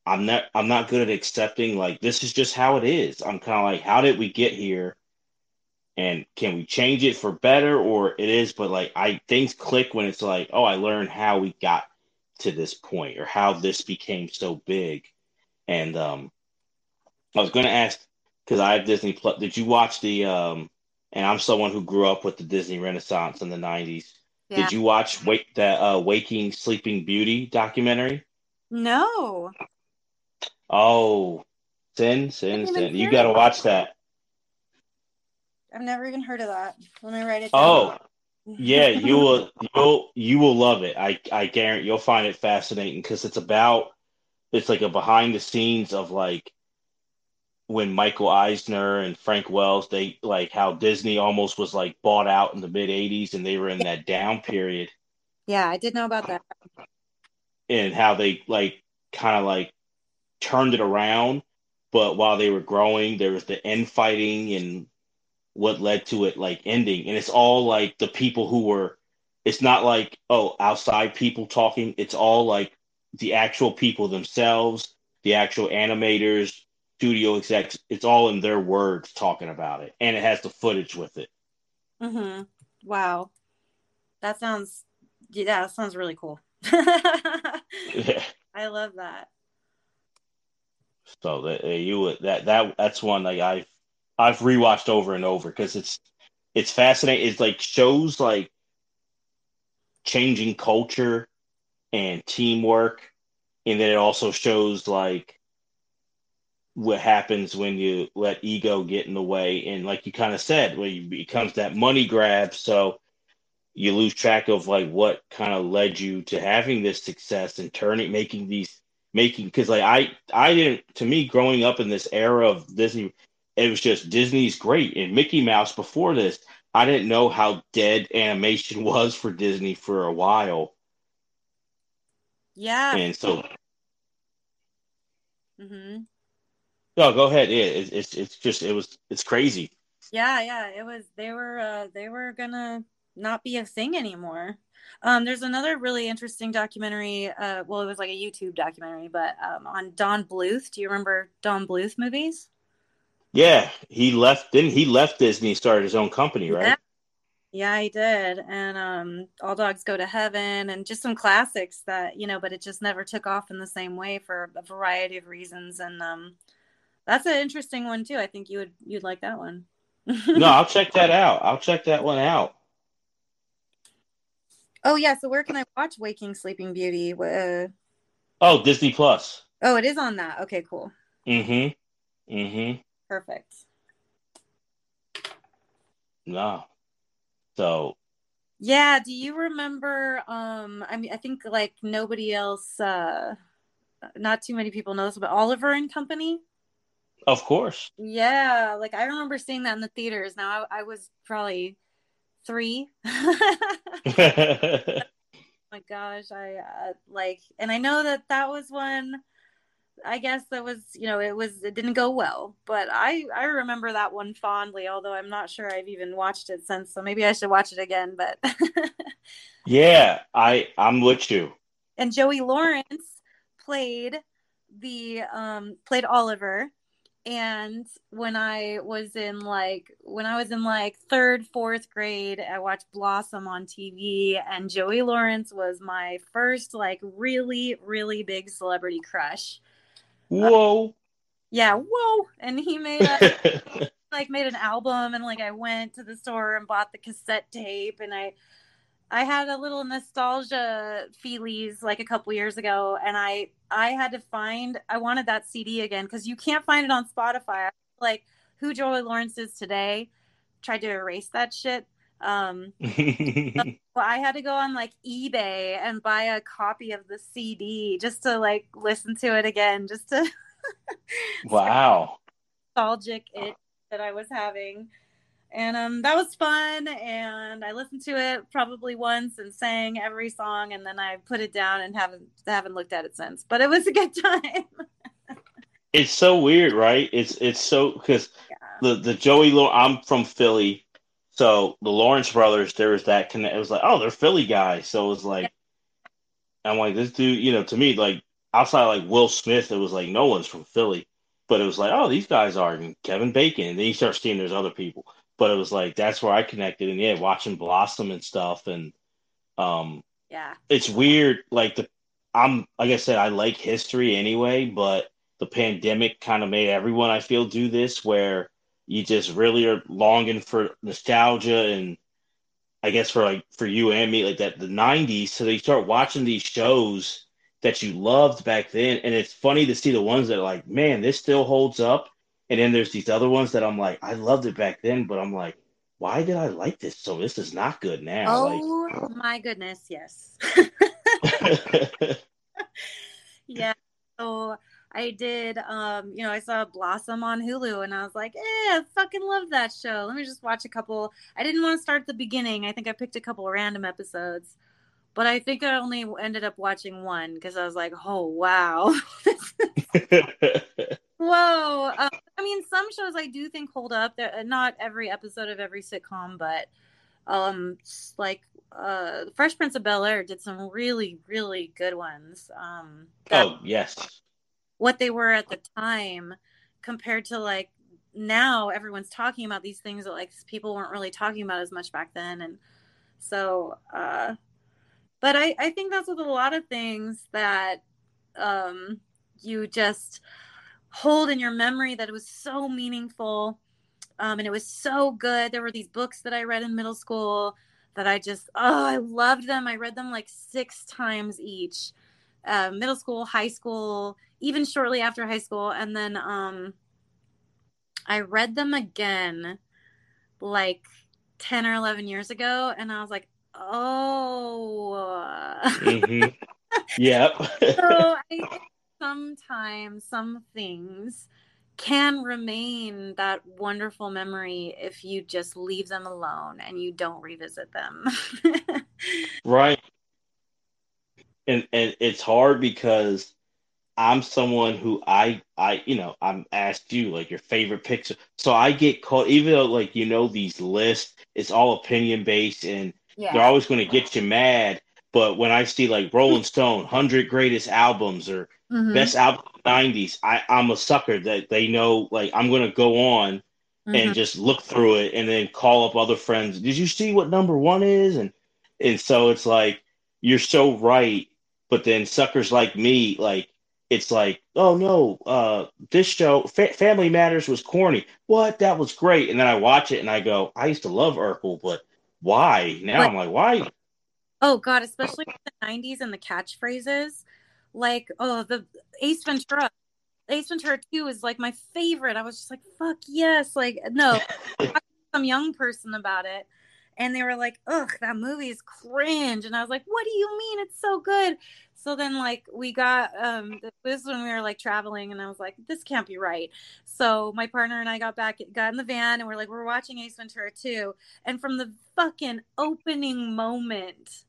I'm not I'm not good at accepting like this is just how it is. I'm kind of like, how did we get here? and can we change it for better or it is but like i things click when it's like oh i learned how we got to this point or how this became so big. And um i was going to ask because i have disney plus. Did you watch the um and i'm someone who grew up with the disney renaissance in the 90s yeah. did you watch wait that uh waking sleeping beauty documentary? No. Oh Sinn Sinn Sinn. You got to watch that. I've never even heard of that. Let me write it down. Oh, yeah, you will you'll you will love it. I I guarantee you'll find it fascinating because it's about it's like a behind the scenes of like when Michael Eisner and Frank Wells they like how Disney almost was like bought out in the mid '80s and they were in that down period. Yeah, I did know about that. And how they like kind of like turned it around, but while they were growing, there was the infighting and what led to it like ending. And it's all like the people who were it's not like oh outside people talking. It's all like the actual people themselves the actual animators studio execs. It's all in their words talking about it. And it has the footage with it. Mm-hmm. Wow. That sounds yeah that sounds really cool. Yeah. i love that. So that you that that that's one like i've I've rewatched over and over because it's it's fascinating. It's like shows like changing culture and teamwork, and then it also shows like what happens when you let ego get in the way, and like you kind of said, when it becomes that money grab, so you lose track of like what kind of led you to having this success and turning making these making because like I I didn't to me growing up in this era of Disney it was just Disney's great. And Mickey Mouse before this, I didn't know how dead animation was for Disney for a while. Yeah. And so. Mm-hmm. No, go ahead. Yeah, it's, it's it's just it was it's crazy. Yeah, yeah, it was. They were uh they were gonna not be a thing anymore. Um, there's another really interesting documentary. Uh, well, it was like a YouTube documentary, but um, on Don Bluth. Do you remember Don Bluth movies? Yeah, he left. Didn't he left Disney? Started his own company, right? Yeah. Yeah, he did. And um, All Dogs Go to Heaven and just some classics that, you know, but it just never took off in the same way for a variety of reasons. And um, that's an interesting one too. I think you would you'd like that one. no, I'll check that out. I'll check that one out. Oh yeah, so where can I watch Waking Sleeping Beauty? Uh... Oh, Disney Plus. Oh, it is on that. Okay, cool. Mm-hmm. Mm-hmm. Perfect. No. So yeah, do you remember um I mean I think like nobody else uh not too many people know this but Oliver and Company? Of course. Yeah, like I remember seeing that in the theaters. Now I, I was probably 3. my gosh, I uh, like and I know that that was one I guess that was, you know, it was it didn't go well, but I I remember that one fondly. Although I'm not sure I've even watched it since, so maybe I should watch it again. But yeah, I I'm with you. And Joey Lawrence played the um played Oliver, and when I was in like when I was in like third fourth grade, I watched Blossom on TV, and Joey Lawrence was my first like really really big celebrity crush Whoa. Yeah, whoa. And he made a, like made an album and like I went to the store and bought the cassette tape and I I had a little nostalgia feelies like a couple years ago and I I had to find I wanted that CD again cuz you can't find it on Spotify. Like who Joey Lawrence is today. Tried to erase that shit. Um, well, I had to go on like eBay and buy a copy of the CD just to like listen to it again, just to wow nostalgic it that I was having. And um, that was fun. And I listened to it probably once and sang every song, and then I put it down and haven't haven't looked at it since. But it was a good time. it's so weird, right? It's it's so because yeah. the the Joey. Low I'm from Philly, so the Lawrence brothers, there was that connect. It was like, oh, they're Philly guys. So it was like, I'm like, this dude, you know, to me, like outside like Will Smith, it was like no one's from Philly, but it was like, oh, these guys are and Kevin Bacon, and then you start seeing there's other people. but it was like that's where I connected, and yeah, watching Blossom and stuff, and um, yeah, it's weird. Like the I'm like I said, I like history anyway, but the pandemic kind of made everyone I feel do this where you just really are longing for nostalgia and I guess for like for you and me like that the 90s so you start watching these shows that you loved back then. And it's funny to see the ones that are like man this still holds up. And then there's these other ones that I'm like I loved it back then but I'm like why did I like this? So this is not good now. Oh like, my goodness yes. Yeah so I did, um, you know, I saw Blossom on Hulu and I was like, eh, I fucking love that show. Let me just watch a couple. I didn't want to start at the beginning. I think I picked a couple random episodes, but I think I only ended up watching one because I was like, oh, wow. Whoa. Um, I mean, some shows I do think hold up. They're, uh, not every episode of every sitcom, but um, like uh, Fresh Prince of Bel Air did some really, really good ones. Um, oh, yes what they were at the time compared to like now everyone's talking about these things that like people weren't really talking about as much back then. And so uh but i i think that's with a lot of things that um you just hold in your memory that it was so meaningful um and it was so good. There were these books that i read in middle school that i just oh i loved them. I read them like six times each uh, middle school high school even shortly after high school and then um I read them again like 10 or 11 years ago and I was like, "Oh." mm-hmm. Yep. so I sometimes some things can remain that wonderful memory if you just leave them alone and you don't revisit them. right. And and it's hard because I'm someone who I I you know I'm asked you like your favorite picture, so I get caught even though like you know these lists, it's all opinion based and yeah. they're always going to get you mad. But when I see like Rolling Stone, hundred greatest albums or mm-hmm. best album '90s, I I'm a sucker that they know like I'm going to go on mm-hmm. and just look through it and then call up other friends. Did you see what number one is? And and so it's like you're so right, but then suckers like me like it's like, oh no, uh, this show, Fa- Family Matters, was corny. What? That was great. And then I watch it and I go, I used to love Urkel, but why? Now I'm like, why? Oh God, especially the '90s and the catchphrases, like, oh, the Ace Ventura. Ace Ventura 2 is like my favorite. I was just like, fuck yes. Like, no, some young person about it and they were like, "Ugh, that movie is cringe," and I was like, "What do you mean? It's so good." So then, like, we got um, this when we were like traveling, and I was like, "This can't be right." So my partner and I got back, got in the van, and we're like, "We're watching Ace Ventura 2," and from the fucking opening moment,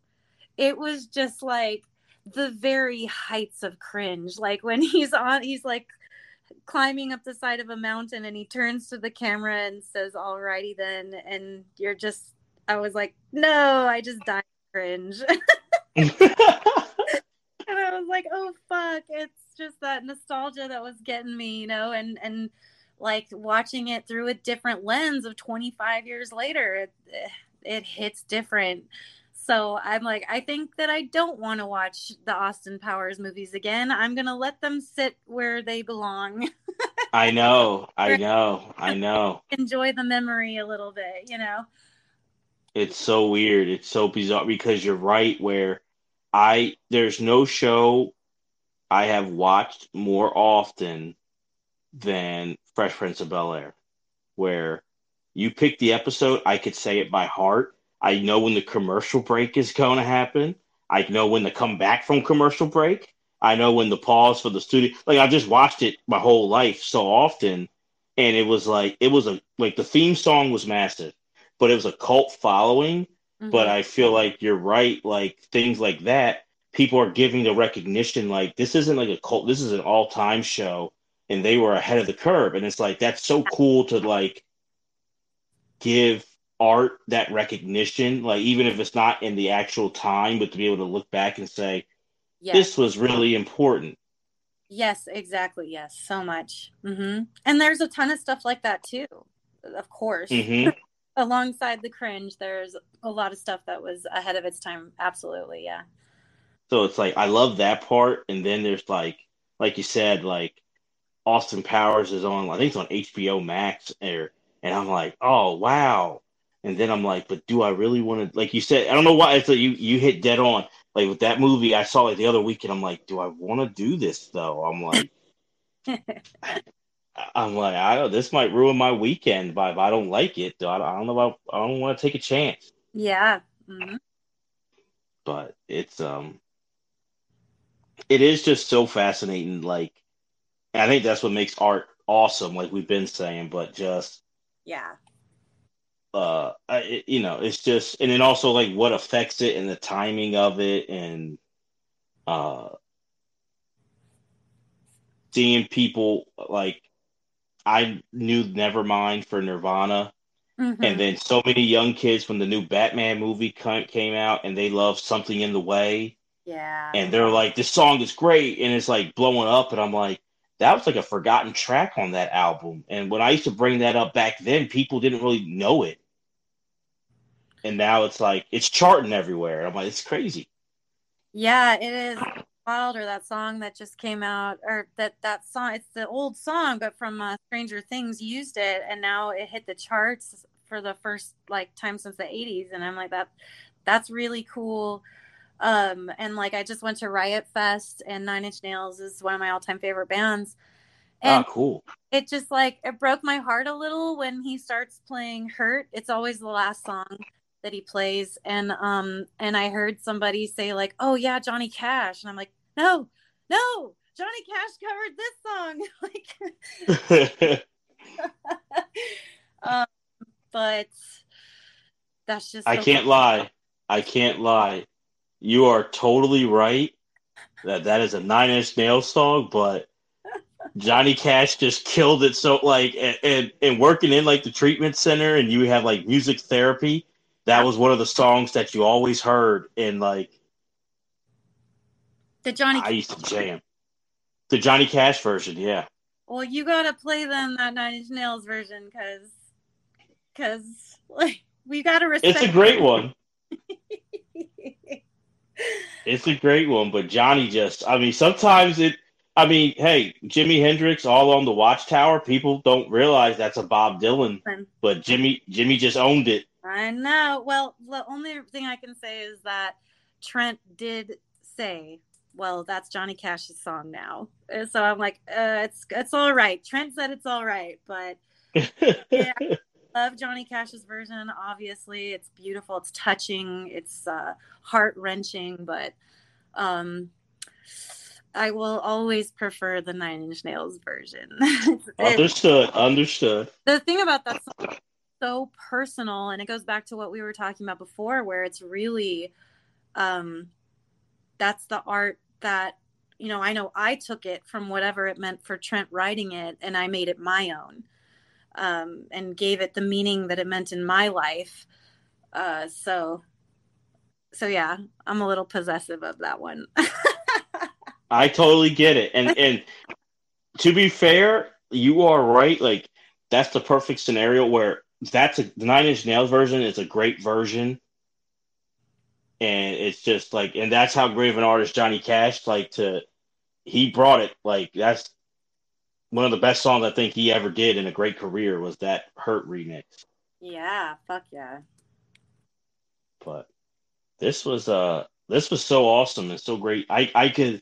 it was just like the very heights of cringe. Like when he's on, he's like climbing up the side of a mountain and he turns to the camera and says alrighty then and you're just I was like, no, I just died cringe. and I was like, oh fuck, it's just that nostalgia that was getting me, you know, and and like watching it through a different lens of 25 years later, it, it hits different. So I'm like, I think that I don't want to watch the Austin Powers movies again. I'm gonna let them sit where they belong. I know, I know, I know. Enjoy the memory a little bit, you know. It's so weird. It's so bizarre because you're right where I there's no show I have watched more often than Fresh Prince of Bel Air, where you pick the episode, I could say it by heart. I know when the commercial break is going to happen. I know when to come back from commercial break. I know when the pause for the studio. Like I just watched it my whole life so often, and it was like it was a like the theme song was massive but it was a cult following. Mm-hmm. But I feel like you're right. Like things like that, people are giving the recognition. Like this isn't like a cult. This is an all time show, and they were ahead of the curve. And it's like that's so cool to like give art that recognition. Like even if it's not in the actual time, but to be able to look back and say, yes. this was really important. Yes, exactly. Yes, so much. Mm-hmm. And there's a ton of stuff like that too, of course. Mm-hmm. alongside the cringe, there's a lot of stuff that was ahead of its time. Absolutely, yeah. So it's like I love that part, and then there's like, like you said, like Austin Powers is on. I think it's on HBO Max, or and I'm like, oh wow. And then I'm like, but do I really want to? Like you said, I don't know why. It's like you you hit dead on. Like with that movie, I saw it the other week, and I'm like, do I want to do this though? I'm like, I'm like, I don't. This might ruin my weekend, but if I don't like it, I, I don't know. About, I don't want to take a chance. Yeah. Mm-hmm. But it's um, it is just so fascinating. Like, I think that's what makes art awesome. Like we've been saying, but just yeah, uh, it, you know, it's just, and then also like what affects it and the timing of it, and uh, seeing people like I knew Nevermind for Nirvana. Mm-hmm. And then so many young kids when the new Batman movie came out and they love something in the way. Yeah. And they're like, this song is great. And it's like blowing up. And I'm like, that was like a forgotten track on that album. And when I used to bring that up back then, people didn't really know it. And now it's like, it's charting everywhere. I'm like, it's crazy. Yeah, it is. Wilder, that song that just came out, or that that song. It's the old song, but from uh, Stranger Things used it, and now it hit the charts for the first like time since the '80s. And I'm like, that that's really cool. Um, and like, I just went to Riot Fest, and Nine Inch Nails is one of my all-time favorite bands. Ah, and oh, cool. It just like it broke my heart a little when he starts playing "Hurt." It's always the last song that he plays and um and I heard somebody say like, "Oh yeah, Johnny Cash." And I'm like, "No. No. Johnny Cash covered this song." like um but that's just I so can't funny. lie. I can't lie. You are totally right that that is a Nine Inch nail song, but Johnny Cash just killed it. So like, and, and, and working in like the treatment center, and you have like music therapy that was one of the songs that you always heard in like the Johnny. I used to jam the Johnny Cash version. Yeah. Well, you gotta play them that Nine Inch Nails version because because like we gotta respect. It's a great one. it's a great one, but Johnny just. I mean, sometimes it. I mean, hey, Jimi Hendrix, all on the Watchtower. People don't realize that's a Bob Dylan, but Jimi, Jimi just owned it. I know. Well, the only thing I can say is that Trent did say, "Well, that's Johnny Cash's song now." So I'm like, uh, "It's it's all right." Trent said it's all right, but yeah, love Johnny Cash's version. Obviously, it's beautiful. It's touching. It's uh, heart wrenching, but um, I will always prefer the Nine Inch Nails version. understood. Understood. The thing about that song so personal and it goes back to what we were talking about before where it's really um that's the art that you know i know i took it from whatever it meant for trent writing it and i made it my own um and gave it the meaning that it meant in my life. Uh so so yeah i'm a little possessive of that one. I totally get it and and to be fair you are right like that's the perfect scenario where that's a the Nine Inch Nails version is a great version, and it's just like, and that's how great of an artist Johnny Cash like to. He brought it like that's one of the best songs I think he ever did in a great career was that Hurt remix. Yeah, fuck yeah. But this was uh this was so awesome and so great. I I could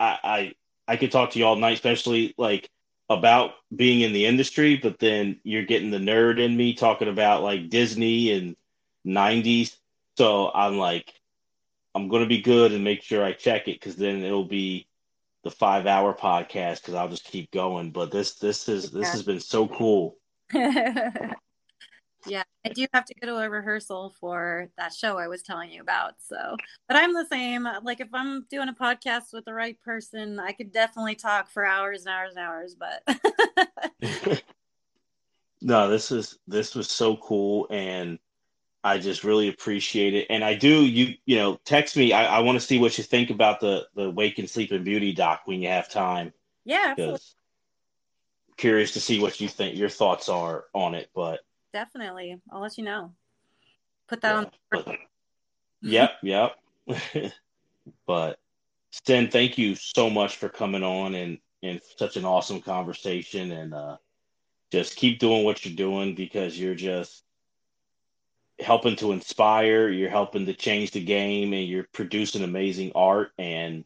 I I I could talk to you all night, especially like about being in the industry, but then you're getting the nerd in me talking about like Disney and 90s. So I'm like, I'm going to be good and make sure I check it because then it'll be the five hour podcast because I'll just keep going. But this, this is, this has been so cool. yeah, I do have to go to a rehearsal for that show I was telling you about. So, but I'm the same. Like, if I'm doing a podcast with the right person, I could definitely talk for hours and hours and hours. But no, this is this was so cool, and I just really appreciate it. And I do you you know text me. I, I want to see what you think about the the Waking Sleeping Beauty doc when you have time. Yeah, curious to see what you think your thoughts are on it, but definitely. I'll let you know. Put that Yeah, on. yep, yep. but Sinn, thank you so much for coming on and and such an awesome conversation and uh just keep doing what you're doing because you're just helping to inspire, you're helping to change the game and you're producing amazing art and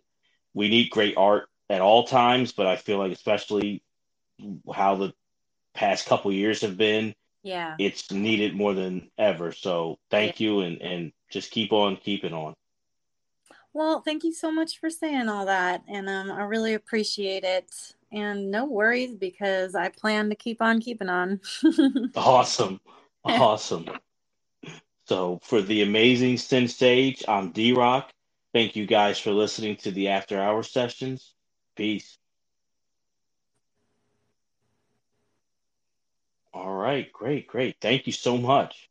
we need great art at all times, but I feel like especially how the past couple years have been, Yeah. it's needed more than ever. So thank you and and just keep on keeping on. Well, thank you so much for saying all that. And um, I really appreciate it. And no worries because I plan to keep on keeping on. Awesome. Awesome. So for the amazing Sinn Sage, I'm D Rock. Thank you guys for listening to the after hour sessions. Peace. All right, great, great. Thank you so much.